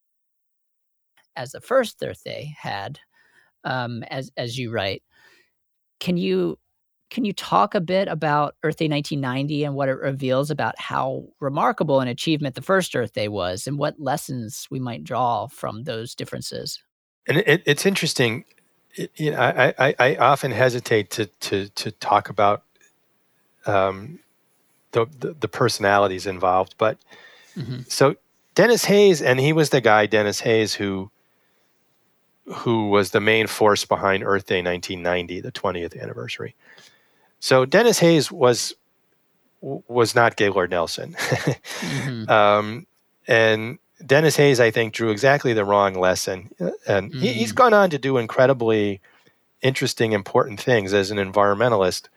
as the first Earth Day had, um, as as you write, can you can you talk a bit about Earth Day 1990 and what it reveals about how remarkable an achievement the first Earth Day was and what lessons we might draw from those differences? And it, it's interesting. It, you know, I, I, I, often hesitate to, to, to talk about um, the, the, the, personalities involved. But mm-hmm. so Denis Hayes, and he was the guy, Denis Hayes, who who was the main force behind Earth Day 1990, the 20th anniversary. So Denis Hayes was was not Gaylord Nelson, mm-hmm. *laughs* um, and Denis Hayes, I think, drew exactly the wrong lesson, and mm-hmm. he, he's gone on to do incredibly interesting, important things as an environmentalist.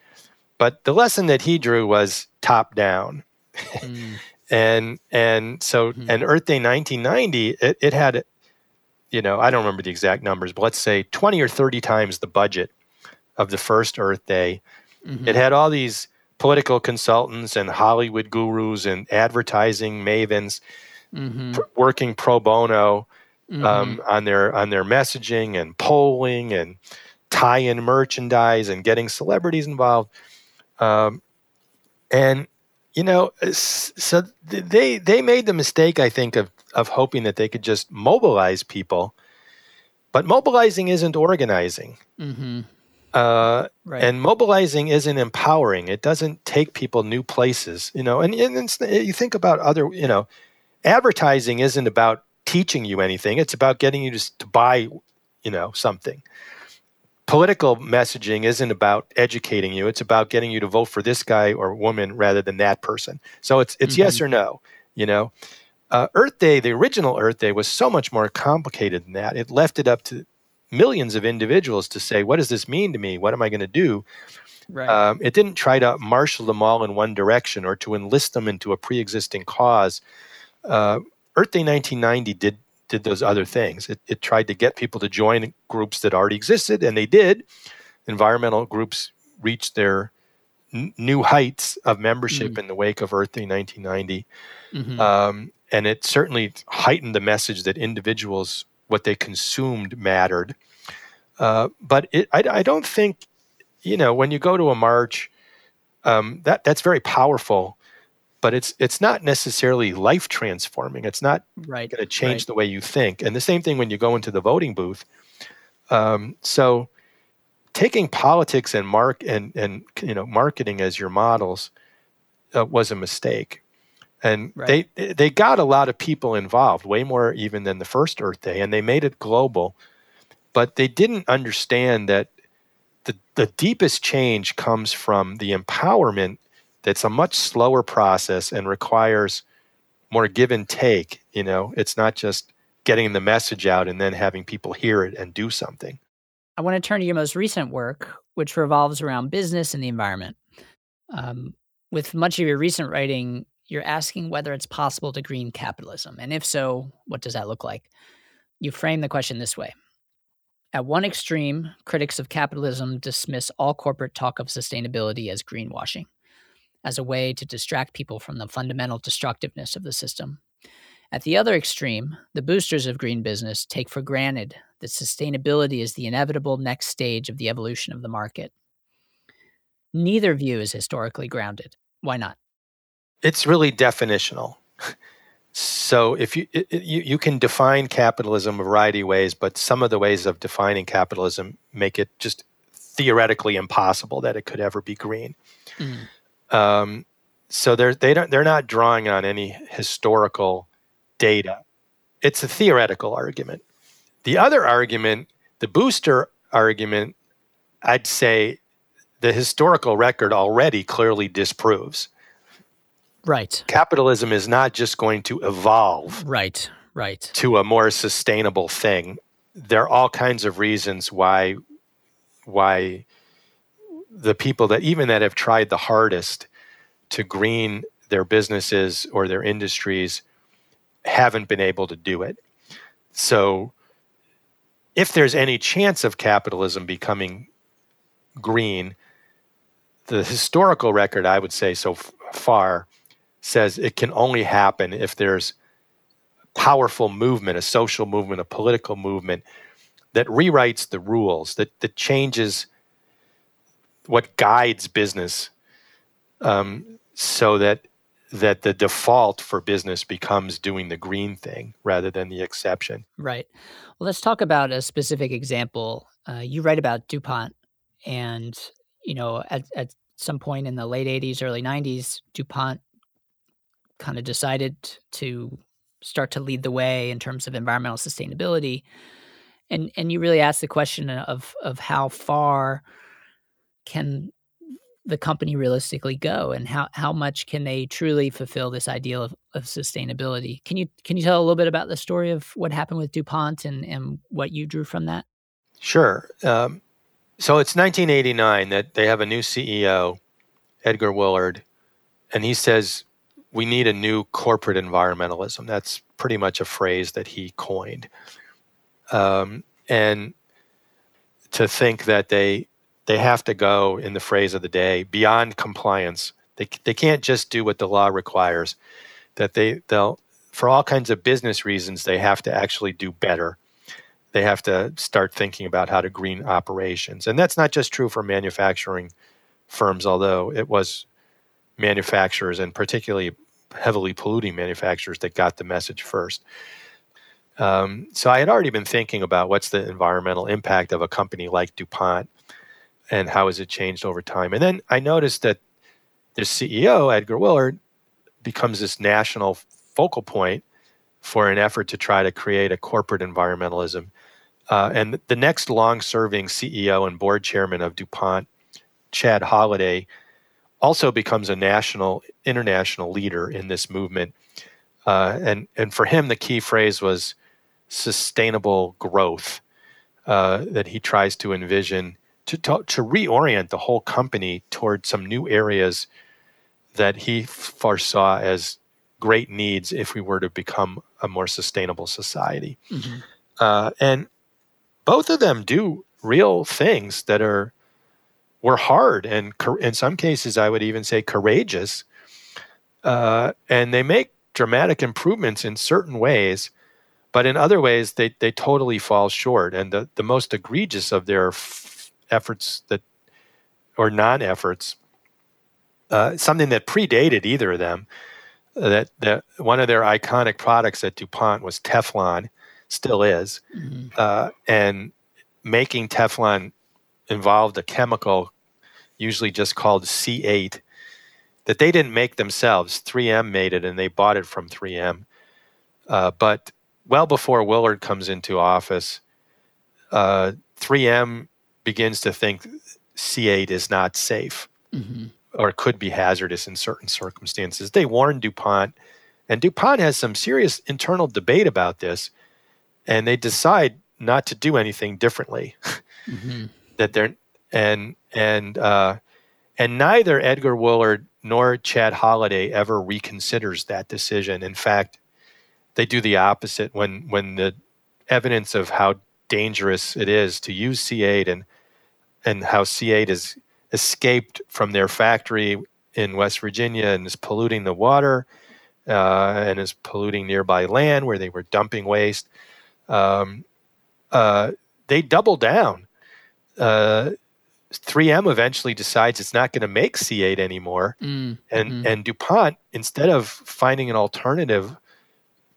But the lesson that he drew was top down, mm. *laughs* and and so mm-hmm. and Earth Day 1990, it, it had, you know, I don't remember the exact numbers, but let's say 20 or 30 times the budget of the first Earth Day Mm-hmm. It had all these political consultants and Hollywood gurus and advertising mavens Mm-hmm. pr- working pro bono Mhm. um, on their on their messaging and polling and tie-in merchandise and getting celebrities involved. Um, and you know, so they they made the mistake, I think, of of hoping that they could just mobilize people, but mobilizing isn't organizing. Mhm. Uh, Right. and mobilizing isn't empowering. It doesn't take people new places, you know. And, and it's, you think about other, you know, advertising isn't about teaching you anything. It's about getting you to, to buy, you know, something. Political messaging isn't about educating you. It's about getting you to vote for this guy or woman rather than that person. So it's it's yes or no, you know. Uh, Earth Day, the original Earth Day, was so much more complicated than that. It left it up to millions of individuals to say, "What does this mean to me? What am I going to do?" right. Um, it didn't try to marshal them all in one direction or to enlist them into a pre-existing cause. Uh, Earth Day 1990 did did those other things. It, it tried to get people to join groups that already existed, and they did. Environmental groups reached their n- new heights of membership in the wake of Earth Day 1990, Mhm. um, and it certainly heightened the message that individuals what they consumed mattered. Uh, but it, I, I don't think you know when you go to a march um, that that's very powerful but it's it's not necessarily life transforming it's not right. going to change Right. the way you think and the same thing when you go into the voting booth um, so taking politics and mark and and you know marketing as your models uh, was a mistake and Right. they they got a lot of people involved way more even than the first earth day and they made it global but they didn't understand that the, the deepest change comes from the empowerment that's a much slower process and requires more give and take you know it's not just getting the message out and then having people hear it and do something I want to turn to your most recent work, which revolves around business and the environment. Um, with much of your recent writing, you're asking whether it's possible to green capitalism. And if so, what does that look like? You frame the question this way At one extreme, critics of capitalism dismiss all corporate talk of sustainability as greenwashing, as a way to distract people from the fundamental destructiveness of the system. At the other extreme, the boosters of green business take for granted that sustainability is the inevitable next stage of the evolution of the market. Neither view is historically grounded. Why not? It's really definitional so if you, it, you you can define capitalism a variety of ways but some of the ways of defining capitalism make it just theoretically impossible that it could ever be green Um, so they're they don't they're not drawing on any historical data. It's a theoretical argument. The other argument, the booster argument, I'd say the historical record already clearly disproves. Right, Capitalism is not just going to evolve right, right. to a more sustainable thing. There are all kinds of reasons why why the people that even that have tried the hardest to green their businesses or their industries haven't been able to do it. So if there's any chance of capitalism becoming green, the historical record I would say so f- far says it can only happen if there's powerful movement, a social movement, a political movement that rewrites the rules, that, that changes what guides business um, so that that the default for business becomes doing the green thing rather than the exception. Right. Well, let's talk about a specific example. Uh, you write about DuPont, and you know, at at some point in the late '80s, early '90s, DuPont kind of decided to start to lead the way in terms of environmental sustainability, and and you really ask the question of of how far can the company realistically go and how, how much can they truly fulfill this ideal of, of sustainability can you can you tell a little bit about the story of what happened with dupont and, and what you drew from that Sure. Um, so it's 1989 that they have a new CEO, Edgar Woolard, and he says we need a new corporate environmentalism. That's pretty much a phrase that he coined. Um, and to think that they they have to go, in the phrase of the day, beyond compliance. They, they can't just do what the law requires. That they they'll for all kinds of business reasons they have to actually do better. They have to start thinking about how to green operations, and that's not just true for manufacturing firms, although it was manufacturers and particularly heavily polluting manufacturers that got the message first. Um, so I had already been thinking about what's the environmental impact of a company like DuPont and how has it changed over time. And then I noticed that the CEO, Edgar Woolard, becomes this national focal point for an effort to try to create a corporate environmentalism. Uh, and the next long serving CEO and board chairman of DuPont, Chad Holliday, also becomes a national, international leader in this movement. Uh, and, and for him, the key phrase was sustainable growth uh, that he tries to envision to, to, to, reorient the whole company toward some new areas that he foresaw as great needs if we were to become a more sustainable society. Mm-hmm. Uh, and both of them do real things that are were hard and in some cases I would even say courageous. Uh, and they make dramatic improvements in certain ways, but in other ways they, they totally fall short. And the, the most egregious of their f- efforts that or non-efforts, uh, something that predated either of them, uh, that, that one of their iconic products at DuPont was Teflon, still is, mm-hmm. uh, and making Teflon involved a chemical, usually just called C8, that they didn't make themselves. 3M made it and they bought it from 3M. Uh, but well before Woolard comes into office, uh, 3M begins to think C8 is not safe mm-hmm. or could be hazardous in certain circumstances. They warn DuPont, and DuPont has some serious internal debate about this, and they decide not to do anything differently. *laughs* Mm-hmm that they're and and uh, and neither Edgar Woolard nor Chad Holliday ever reconsiders that decision. In fact, they do the opposite when when the evidence of how dangerous it is to use C8 and and how C8 has escaped from their factory in West Virginia and is polluting the water uh, and is polluting nearby land where they were dumping waste. Um, uh, they double down uh, 3M eventually decides it's not going to make C8 anymore, mm, and mm-hmm. and DuPont instead of finding an alternative,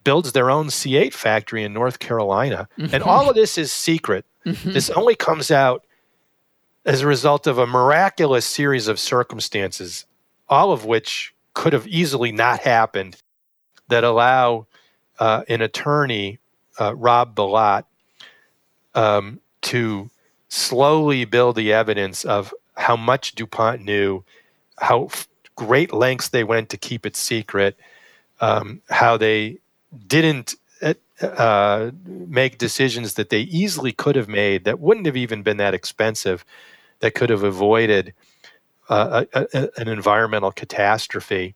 builds their own C8 factory in North Carolina, mm-hmm. and all of this is secret. Mm-hmm. This only comes out as a result of a miraculous series of circumstances, all of which could have easily not happened, that allow uh, an attorney, uh, Rob Bilott, um, to slowly build the evidence of how much DuPont knew, how f- great lengths they went to keep it secret, um, how they didn't uh, uh, make decisions that they easily could have made that wouldn't have even been that expensive, that could have avoided uh, a, a, an environmental catastrophe.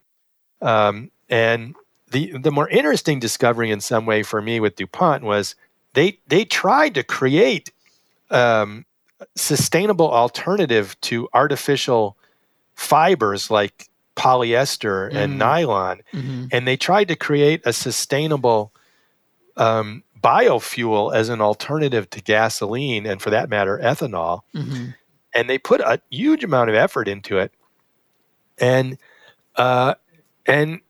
Um, and the the more interesting discovery in some way for me with DuPont was they they tried to create um, sustainable alternative to artificial fibers like polyester and mm. nylon. Mm-hmm. And they tried to create a sustainable um, biofuel as an alternative to gasoline and, for that matter, ethanol. Mm-hmm. And they put a huge amount of effort into it. And, uh, and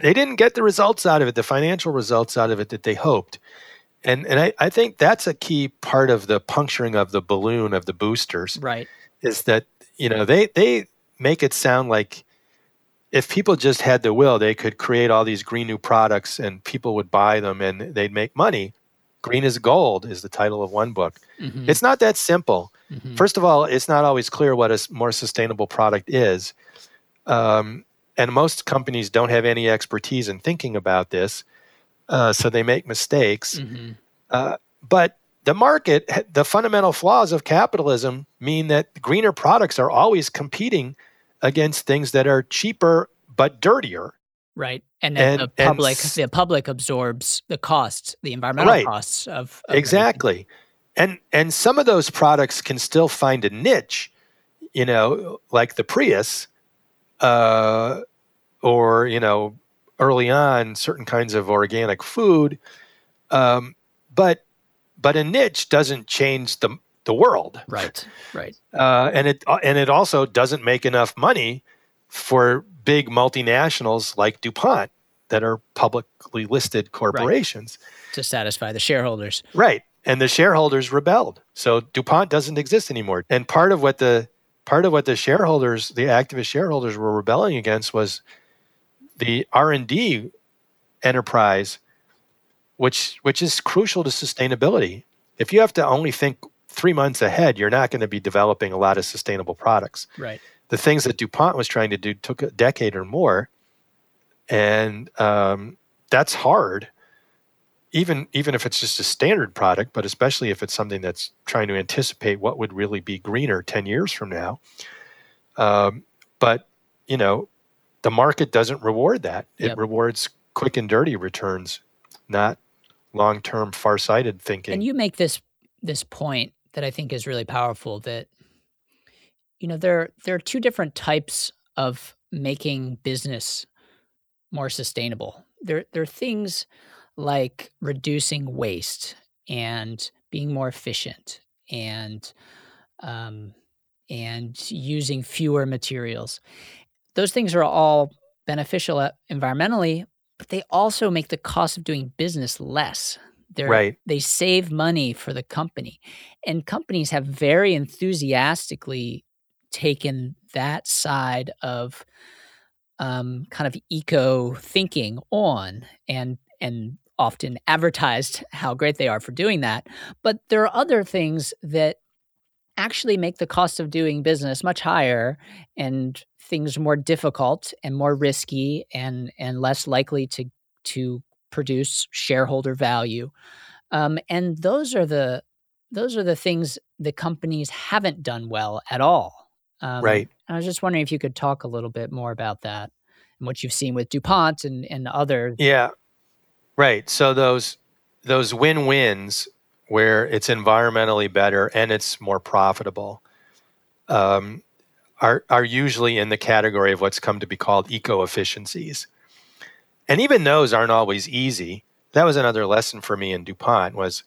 they didn't get the results out of it, the financial results out of it that they hoped and and I, I think that's a key part of the puncturing of the balloon of the boosters right. is that you know they they make it sound like if people just had the will they could create all these green new products and people would buy them and they'd make money. Green is gold is the title of one book. Mm-hmm. it's not that simple. Mm-hmm. first of all it's not always clear what a more sustainable product is. Um, and most companies don't have any expertise in thinking about this uh, so they make mistakes. Mm-hmm. Uh, but the market, the fundamental flaws of capitalism mean that greener products are always competing against things that are cheaper but dirtier. Right, and, and the public, and, the public absorbs the costs, the environmental right. costs of, of exactly. and and some of those products can still find a niche, you know, like the Prius, uh, or you know, early on certain kinds of organic food, um, but but a niche doesn't change the the world, right? Right. Uh, and it and it also doesn't make enough money for big multinationals like DuPont that are publicly listed corporations right. to satisfy the shareholders. Right. And the shareholders rebelled. So DuPont doesn't exist anymore. And part of what the part of what the shareholders, the activist shareholders were rebelling against was the R&D enterprise which which is crucial to sustainability. If you have to only think 3 months ahead, you're not going to be developing a lot of sustainable products. Right. The things that DuPont was trying to do took a decade or more and um, that's hard even even if it's just a standard product but especially if it's something that's trying to anticipate what would really be greener 10 years from now um, but you know the market doesn't reward that it yep. rewards quick and dirty returns not long-term far-sighted thinking and you make this this point that i think is really powerful that you know there there are two different types of making business more sustainable. There, there are things like reducing waste and being more efficient and um, and using fewer materials. Those things are all beneficial uh, environmentally, but they also make the cost of doing business less. They're, right. They save money for the company. And companies have very enthusiastically taken that side of um, kind of eco thinking on and and often advertised how great they are for doing that. But there are other things that actually make the cost of doing business much higher and things more difficult and more risky and and less likely to to produce shareholder value. Um, and those are the those are the things the companies haven't done well at all. Um, right. I was just wondering if you could talk a little bit more about that and what you've seen with DuPont and, and other. Yeah. Right. So those those win-wins where it's environmentally better and it's more profitable um, are are usually in the category of what's come to be called eco efficiencies. And even those aren't always easy. That was another lesson for me in DuPont was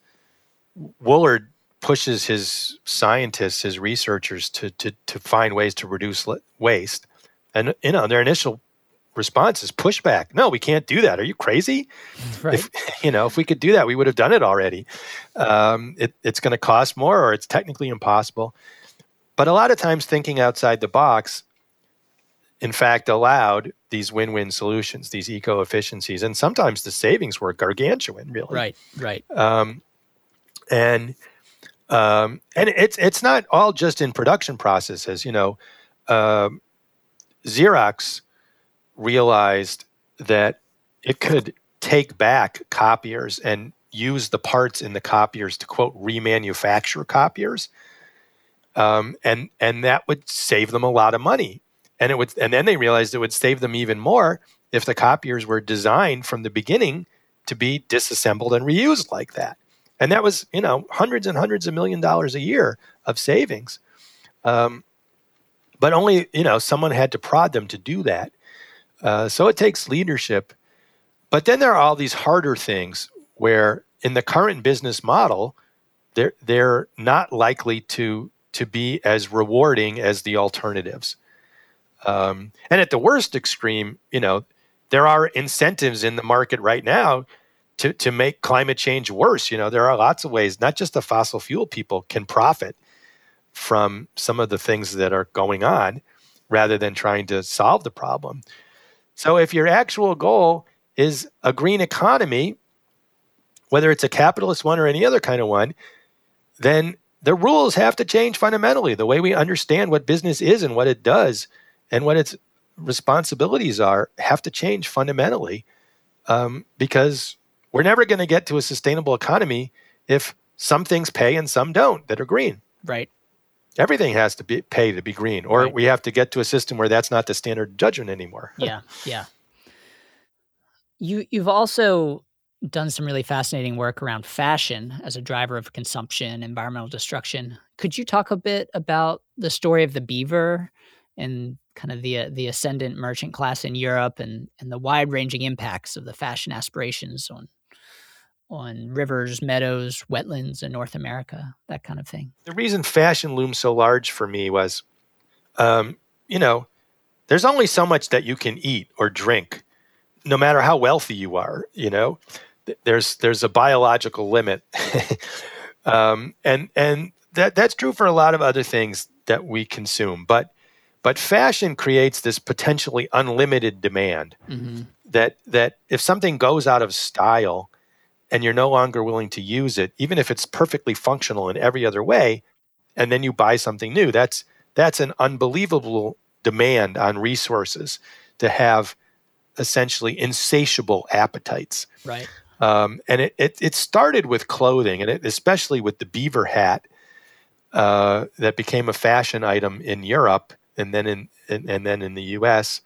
Woolard pushes his scientists, his researchers to, to, to find ways to reduce waste. And you know, their initial response is pushback. No, we can't do that. Are you crazy? Right. If, *laughs* you know, if we could do that, we would have done it already. Um, it, it's going to cost more, or it's technically impossible. But a lot of times, thinking outside the box, in fact, allowed these win-win solutions, these eco efficiencies, and sometimes the savings were gargantuan. Really, right, right. Um, and um, and it's it's not all just in production processes. You know, uh, Xerox realized that it could take back copiers and use the parts in the copiers to quote remanufacture copiers, um, and and that would save them a lot of money. And it would, and then they realized it would save them even more if the copiers were designed from the beginning to be disassembled and reused like that. And that was, you know, hundreds and hundreds of million dollars a year of savings. Um, but only, you know, someone had to prod them to do that. Uh, so it takes leadership. But then there are all these harder things where in the current business model, they're, they're not likely to, to be as rewarding as the alternatives. Um, and at the worst extreme, you know, there are incentives in the market right now to, to make climate change worse. You know, there are lots of ways, not just the fossil fuel people can profit from some of the things that are going on rather than trying to solve the problem. So if your actual goal is a green economy, whether it's a capitalist one or any other kind of one, then the rules have to change fundamentally. The way we understand what business is and what it does and what its responsibilities are have to change fundamentally um, because we're never going to get to a sustainable economy if some things pay and some don't that are green. Right. Everything has to be pay to be green, or right. we have to get to a system where that's not the standard judgment anymore. yeah, yeah. You you've also done some really fascinating work around fashion as a driver of consumption, environmental destruction. Could you talk a bit about the story of the beaver and kind of the uh, the ascendant merchant class in Europe and and the wide ranging impacts of the fashion aspirations on on rivers, meadows, wetlands in North America, that kind of thing. The reason fashion loomed so large for me was, um, you know, there's only so much that you can eat or drink, no matter how wealthy you are. You know, there's there's a biological limit, *laughs* um, and and that that's true for a lot of other things that we consume. But but fashion creates this potentially unlimited demand mm-hmm. that that if something goes out of style and you're no longer willing to use it, even if it's perfectly functional in every other way, and then you buy something new, that's that's an unbelievable demand on resources to have essentially insatiable appetites. Right. Um, and it, it, it started with clothing, and it, especially with the beaver hat uh, that became a fashion item in Europe, and then in, in and then in the U.S.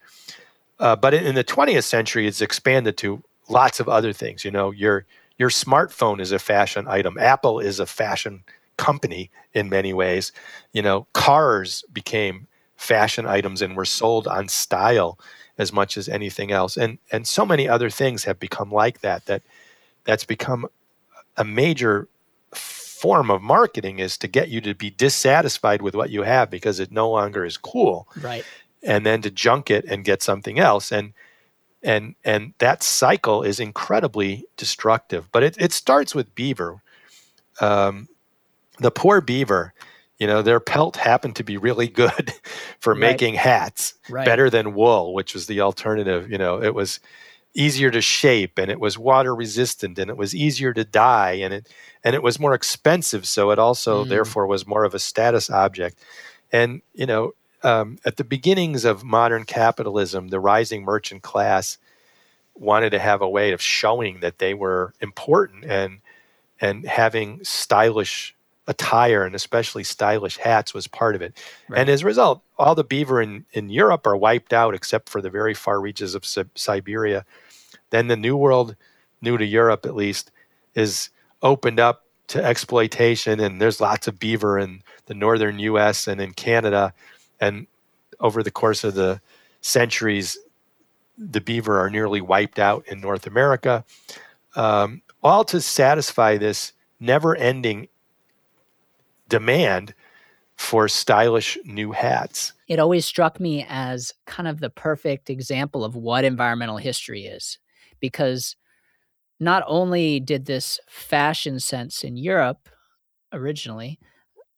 Uh, but in the 20th century, it's expanded to lots of other things. You know, your your smartphone is a fashion item. Apple is a fashion company in many ways. You know, cars became fashion items and were sold on style as much as anything else. And and so many other things have become like that that that's become a major form of marketing is to get you to be dissatisfied with what you have because it no longer is cool. Right. And then to junk it and get something else. And and and that cycle is incredibly destructive. But it, it starts with beaver. Um, the poor beaver, you know, their pelt happened to be really good *laughs* for right. making hats, right. better than wool, which was the alternative. You know, it was easier to shape and it was water resistant and it was easier to dye and it and it was more expensive so it also mm. therefore was more of a status object and you know um, at the beginnings of modern capitalism the rising merchant class wanted to have a way of showing that they were important and and having stylish attire and especially stylish hats was part of it. Right. And as a result, all the beaver in, in Europe are wiped out except for the very far reaches of Siberia then the New World, new to Europe at least, is opened up to exploitation. And there's lots of beaver in the northern US and in Canada. And over the course of the centuries, the beaver are nearly wiped out in North America, um, all to satisfy this never ending demand for stylish new hats. It always struck me as kind of the perfect example of what environmental history is because not only did this fashion sense in Europe originally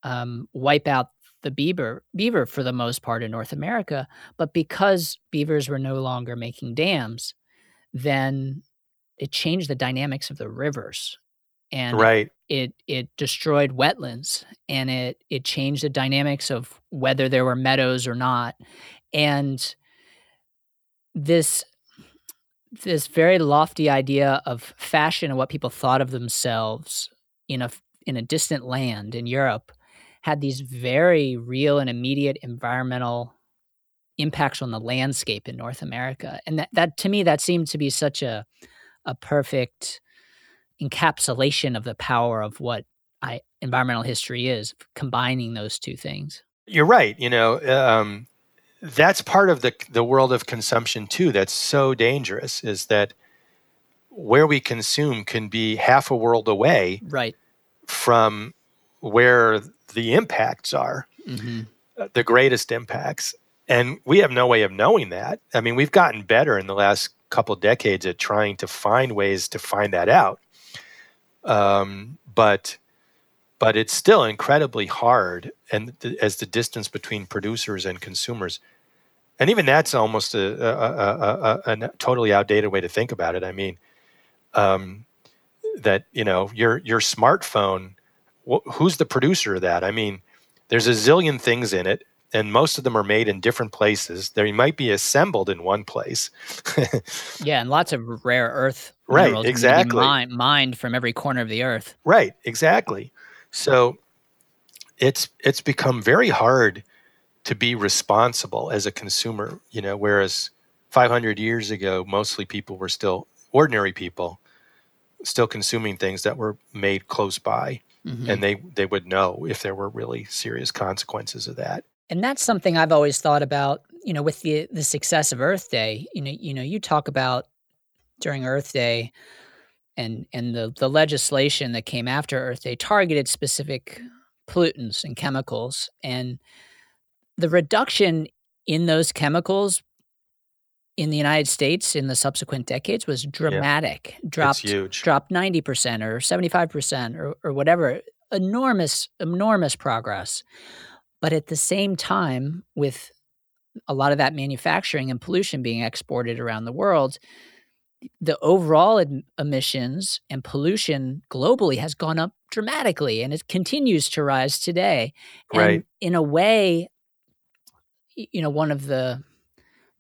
um, wipe out the beaver beaver for the most part in North America, but because beavers were no longer making dams, then it changed the dynamics of the rivers and right. it it destroyed wetlands and it it changed the dynamics of whether there were meadows or not and this this very lofty idea of fashion and what people thought of themselves in a in a distant land in Europe had these very real and immediate environmental impacts on the landscape in North America. And that, that to me that seemed to be such a a perfect encapsulation of the power of what I, environmental history is, combining those two things. You're right. You know, um, that's part of the the world of consumption too that's so dangerous is that where we consume can be half a world away right from where the impacts are mm-hmm. Uh, the greatest impacts and we have no way of knowing that i mean we've gotten better in the last couple decades at trying to find ways to find that out um, but but it's still incredibly hard and th- as the distance between producers and consumers and even that's almost a, a, a, a, totally outdated way to think about it. I mean, um, that you know your your smartphone, wh- who's the producer of that? I mean, there's a zillion things in it, and most of them are made in different places. They might be assembled in one place. *laughs* yeah, and lots of rare earth right, exactly mined, mined from every corner of the earth. Right, exactly. So it's it's become very hard to be responsible as a consumer, you know, whereas 500 years ago, mostly people were still ordinary people still consuming things that were made close by, mm-hmm. and they they would know if there were really serious consequences of that. And that's something I've always thought about. You know, with the the success of Earth Day, you know, you know, you talk about during Earth Day and and the the legislation that came after Earth Day targeted specific pollutants and chemicals and the reduction in those chemicals in the United States in the subsequent decades was dramatic. Yeah. Dropped huge. dropped 90% or 75% or or whatever. Enormous enormous progress. But at the same time with a lot of that manufacturing and pollution being exported around the world, the overall ad- emissions and pollution globally has gone up dramatically and it continues to rise today. And right. in a way, you know, one of the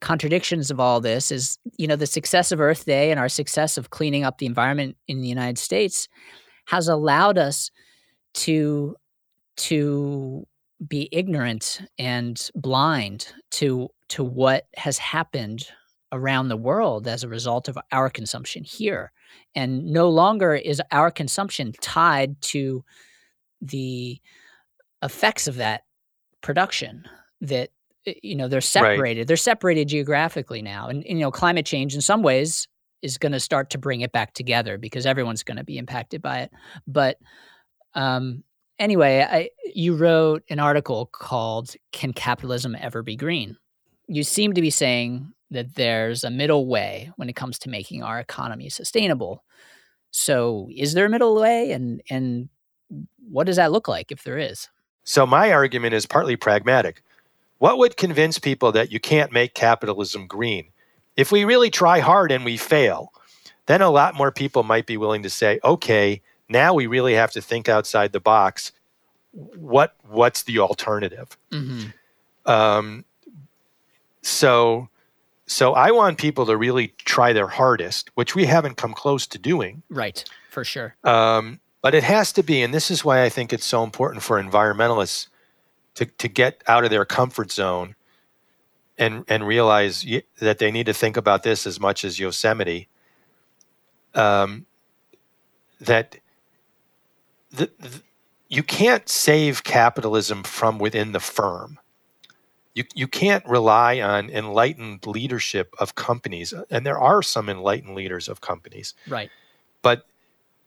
contradictions of all this is, you know, the success of Earth Day and our success of cleaning up the environment in the United States has allowed us to to be ignorant and blind to to what has happened around the world as a result of our consumption here. And no longer is our consumption tied to the effects of that production that eh, you know they're separated right. they're separated geographically now and, and you know climate change in some ways is going to start to bring it back together because everyone's going to be impacted by it but um anyway I, you wrote an article called can capitalism ever be green you seem to be saying that there's a middle way when it comes to making our economy sustainable. So, is there a middle way, and and what does that look like if there is? So, my argument is partly pragmatic. What would convince people that you can't make capitalism green? If we really try hard and we fail, then a lot more people might be willing to say, "Okay, now we really have to think outside the box. What what's the alternative?" Mm-hmm. Um, so so I want people to really try their hardest, which we haven't come close to doing. Right, for sure. Um, but it has to be, and this is why I think it's so important for environmentalists to, to get out of their comfort zone and and realize that they need to think about this as much as Yosemite. Um, that the, the, you can't save capitalism from within the firm. You, you can't rely on enlightened leadership of companies and there are some enlightened leaders of companies. Right. But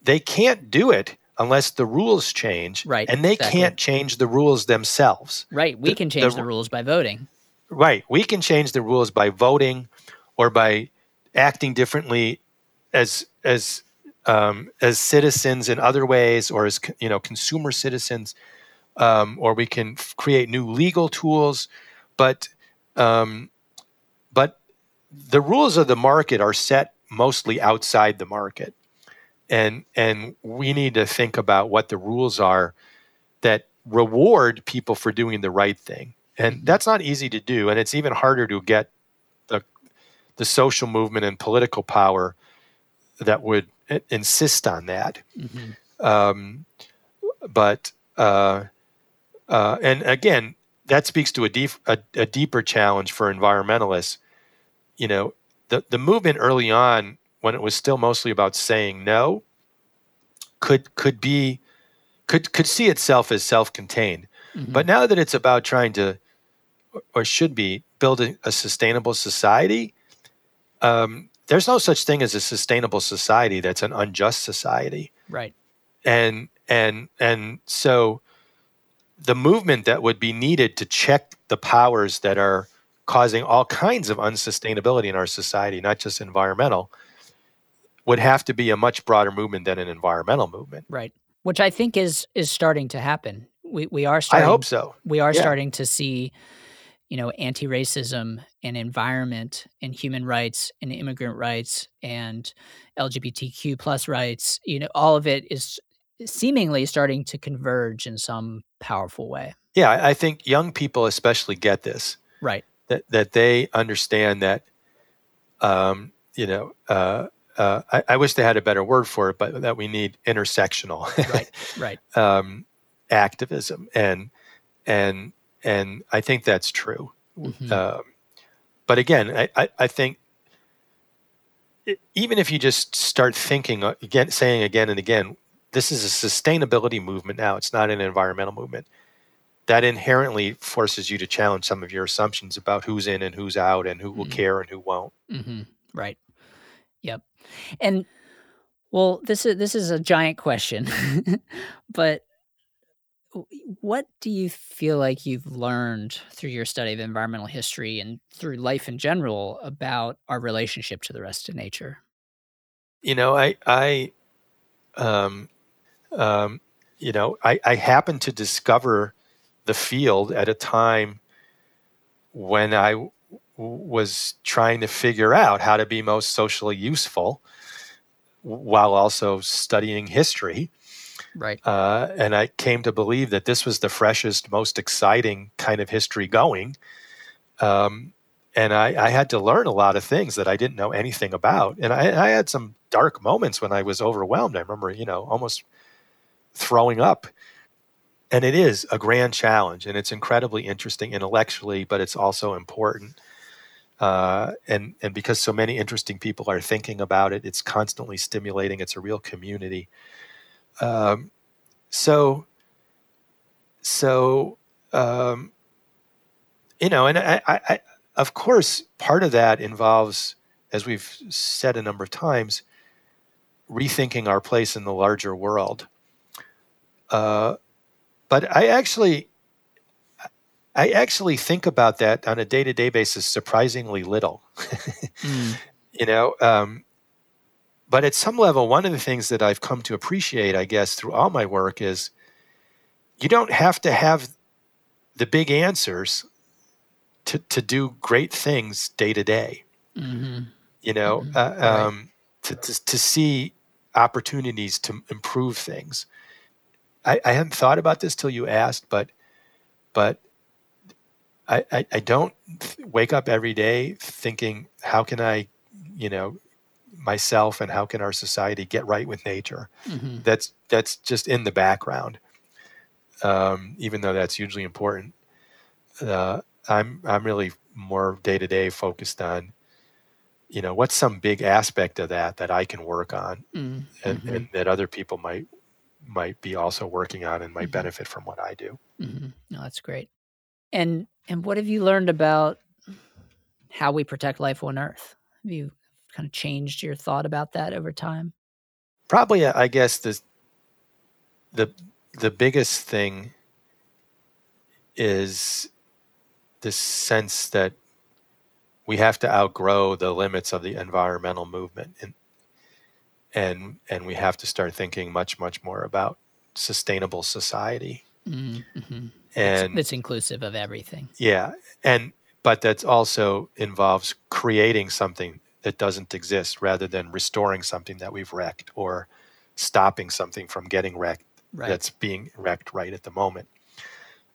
they can't do it unless the rules change right and they exactly. can't change the rules themselves. Right we the, can change the, the rules by voting. Right we can change the rules by voting or by acting differently as as um, as citizens in other ways or as you know consumer citizens um, or we can f- create new legal tools. But um, but the rules of the market are set mostly outside the market, and and we need to think about what the rules are that reward people for doing the right thing, and mm-hmm. that's not easy to do, and it's even harder to get the the social movement and political power that would insist on that. Mm-hmm. Um, but uh, uh, and again, that speaks to a, deep, a, a deeper challenge for environmentalists. You know, the, the movement early on, when it was still mostly about saying no, could could be could could see itself as self-contained. Mm-hmm. But now that it's about trying to, or should be, building a, a sustainable society, um, there's no such thing as a sustainable society that's an unjust society. Right. And and and so the movement that would be needed to check the powers that are causing all kinds of unsustainability in our society, not just environmental, would have to be a much broader movement than an environmental movement. Right. Which I think is is starting to happen. We we are starting I hope so. We are yeah. starting to see you know anti-racism and environment and human rights and immigrant rights and lgbtq plus rights you know all of it is seemingly starting to converge in some powerful way. Yeah, I think young people especially get this. Right. That that they understand that um, you know, uh, uh, I, I, wish they had a better word for it, but that we need intersectional right, right. *laughs* um, activism, and and and I think that's true. Mm-hmm. Um, but again, I, I, I think even if you just start thinking uh, again, saying again and again, this is a sustainability movement now. It's not an environmental movement. That inherently forces you to challenge some of your assumptions about who's in and who's out, and who will mm-hmm. care and who won't. Mm-hmm. Right. Yep. And well, this is this is a giant question, *laughs* but what do you feel like you've learned through your study of environmental history and through life in general about our relationship to the rest of nature? You know, I I um, um, you know, I, I happened to discover the field at a time when I w- was trying to figure out how to be most socially useful while also studying history. Right. Uh, and I came to believe that this was the freshest, most exciting kind of history going. Um, and I, I, had to learn a lot of things that I didn't know anything about. And I, I, had some dark moments when I was overwhelmed. I remember, you know, almost throwing up. And it is a grand challenge, and it's incredibly interesting intellectually, but it's also important. Uh, and and because so many interesting people are thinking about it, it's constantly stimulating. It's a real community. Um, so so um, you know, and I, I, of course, part of that involves, as we've said a number of times, rethinking our place in the larger world. Uh, but I actually, I actually think about that on a day-to-day basis surprisingly little. *laughs* mm. You know, um, but at some level, one of the things that I've come to appreciate, I guess, through all my work is you don't have to have the big answers to, to do great things day to day. Mm-hmm. You know, mm-hmm. uh, right. um, to, to, to see opportunities to improve things. I, I hadn't thought about this till you asked, but but I, I, I don't wake up every day thinking how can I, you know, myself and how can our society get right with nature. Mm-hmm. That's that's just in the background, um, even though that's hugely important. Uh, I'm I'm really more day to day focused on, you know, what's some big aspect of that that I can work on, mm-hmm. and, and, that other people might might be also working on and might mm-hmm. benefit from what I do. Mm-hmm. No, that's great. And and what have you learned about how we protect life on Earth? Have you kind of changed your thought about that over time? Probably, I guess the the the biggest thing is this sense that we have to outgrow the limits of the environmental movement and and and we have to start thinking much much more about sustainable society mm-hmm. and it's, inclusive of everything yeah and but that also involves creating something that doesn't exist rather than restoring something that we've wrecked or stopping something from getting wrecked right. that's being wrecked right at the moment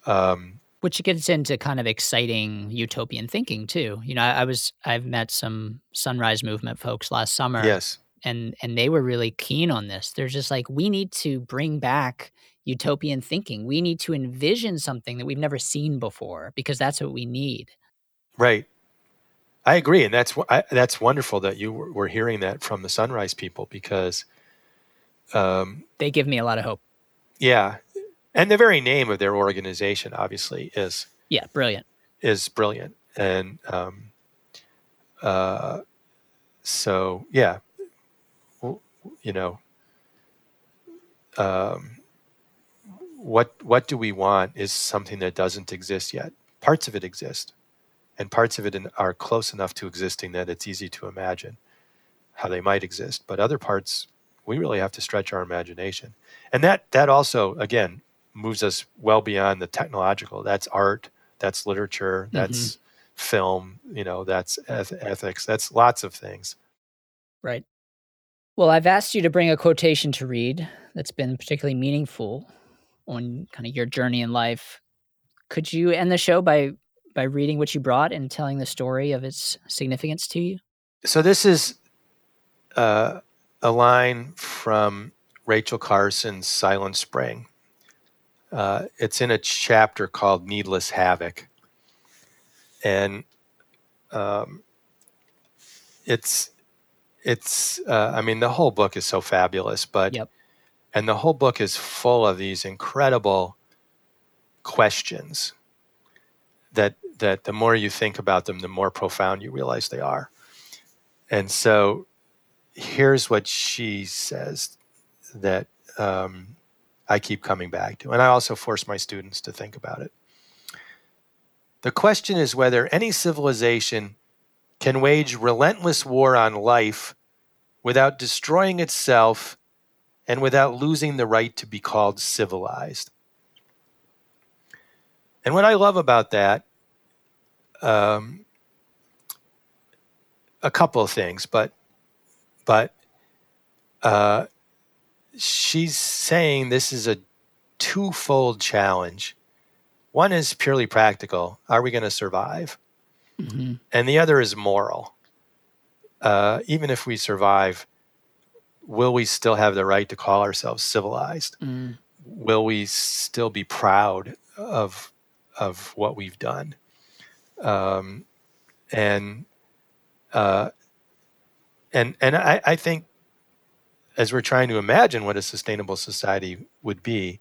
um, which gets into kind of exciting utopian thinking too. You know, I, I, was I've met some sunrise movement folks last summer. Yes. And and they were really keen on this. They're just like, we need to bring back utopian thinking. We need to envision something that we've never seen before because that's what we need. Right. I agree, and that's I, that's wonderful that you were, were, hearing that from the Sunrise people because um, they give me a lot of hope. Yeah, and the very name of their organization obviously is yeah brilliant. is brilliant and um, uh, so yeah you know um, what what do we want is something that doesn't exist yet. Parts of it exist and parts of it in, are close enough to existing that it's easy to imagine how they might exist but other parts we really have to stretch our imagination and that that also again moves us well beyond the technological. That's art, that's literature, that's mm-hmm. film, you know, that's eth- ethics, that's lots of things. Right. Well, I've asked you to bring a quotation to read that's been particularly meaningful on kind of your journey in life. Could you end the show by by reading what you brought and telling the story of its significance to you? So this is uh, a line from Rachel Carson's Silent Spring. Uh, it's in a chapter called Needless Havoc. And um, it's it's uh, I mean the whole book is so fabulous, but Yep. and the whole book is full of these incredible questions that that the more you think about them, the more profound you realize they are. And so here's what she says that um, I keep coming back to, and I also force my students to think about it. The question is whether any civilization can wage relentless war on life without destroying itself and without losing the right to be called civilized. And what I love about that, um, a couple of things, but but uh, she's saying this is a twofold challenge. One is purely practical: Are we going to survive? hmm and the other is moral. Uh, even if we survive, will we still have the right to call ourselves civilized? mm Will we still be proud of of what we've done? Um, and uh, and and I, I think as we're trying to imagine what a sustainable society would be,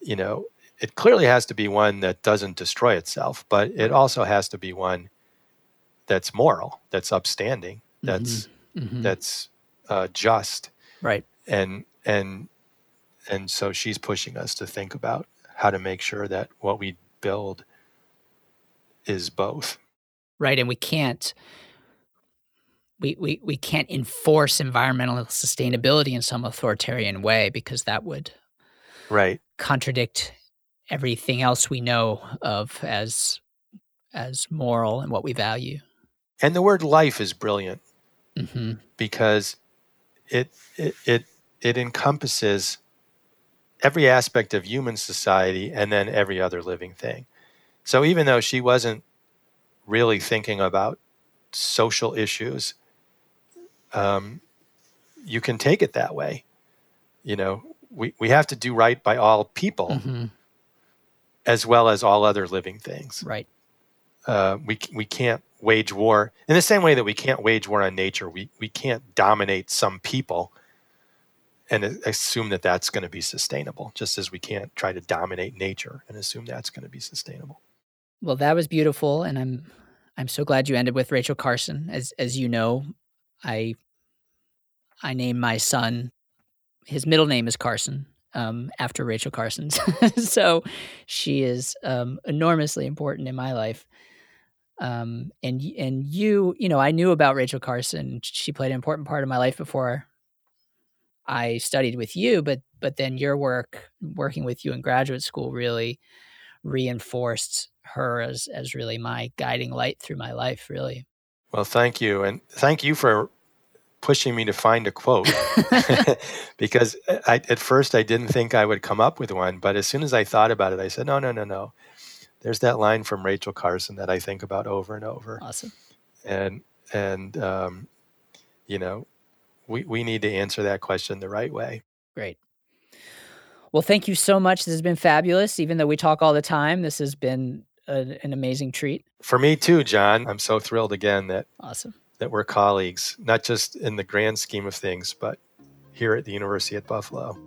you know, it clearly has to be one that doesn't destroy itself, but it also has to be one that's moral, that's upstanding, that's mhm. that's uh, just, right. and and and so she's pushing us to think about how to make sure that what we build is both. right and we can't we, we we can't enforce environmental sustainability in some authoritarian way because that would Right. contradict everything else we know of as as moral and what we value And the word life is brilliant hmm because it it it, it encompasses every aspect of human society and then every other living thing. So even though she wasn't really thinking about social issues, um, you can take it that way. You know, we, we have to do right by all people hmm as well as all other living things. right uh, we we can't wage war in the same way that we can't wage war on nature. We we can't dominate some people and assume that that's going to be sustainable. Just as we can't try to dominate nature and assume that's going to be sustainable. well that was beautiful and i'm i'm so glad you ended with rachel carson as as you know i i named my son his middle name is carson um, after rachel carson's *laughs* so she is um, enormously important in my life um, and and you you know i knew about rachel carson she played an important part of my life before i studied with you but but then your work working with you in graduate school really reinforced her as as really my guiding light through my life really Well, thank you, and thank you for pushing me to find a quote *laughs* *laughs* because I, at first I didn't think I would come up with one, but as soon as I thought about it, I said, no, no, no, no. There's that line from Rachel Carson that I think about over and over. awesome and and um, you know we, we need to answer that question the right way Great. Well, thank you so much. This has been fabulous. Even though we talk all the time, this has been a, an amazing treat. for me too john i'm so thrilled again that Awesome. that we're colleagues not just in the grand scheme of things but here at the university at buffalo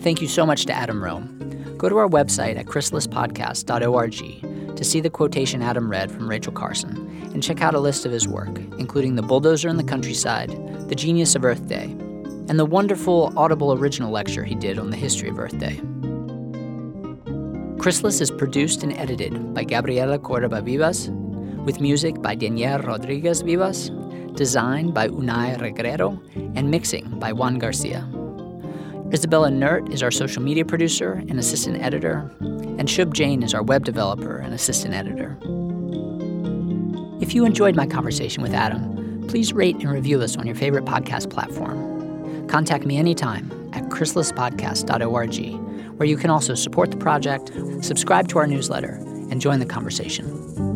Thank you so much to Adam Rome. Go to our website at chrysalispodcast.org to see the quotation Adam read from Rachel Carson and check out a list of his work, including The Bulldozer in the Countryside, The Genius of Earth Day, and the wonderful Audible original lecture he did on the history of Earth Day. Chrysalis is produced and edited by Gabriela Cordoba Vivas, with music by Daniel Rodriguez Vivas, designed by Unai Regrero, and mixing by Juan Garcia. Isabella Nert is our social media producer and assistant editor, and Shub Jain is our web developer and assistant editor. If you enjoyed my conversation with Adam, please rate and review us on your favorite podcast platform. Contact me anytime at chrysalispodcast.org, where you can also support the project, subscribe to our newsletter, and join the conversation.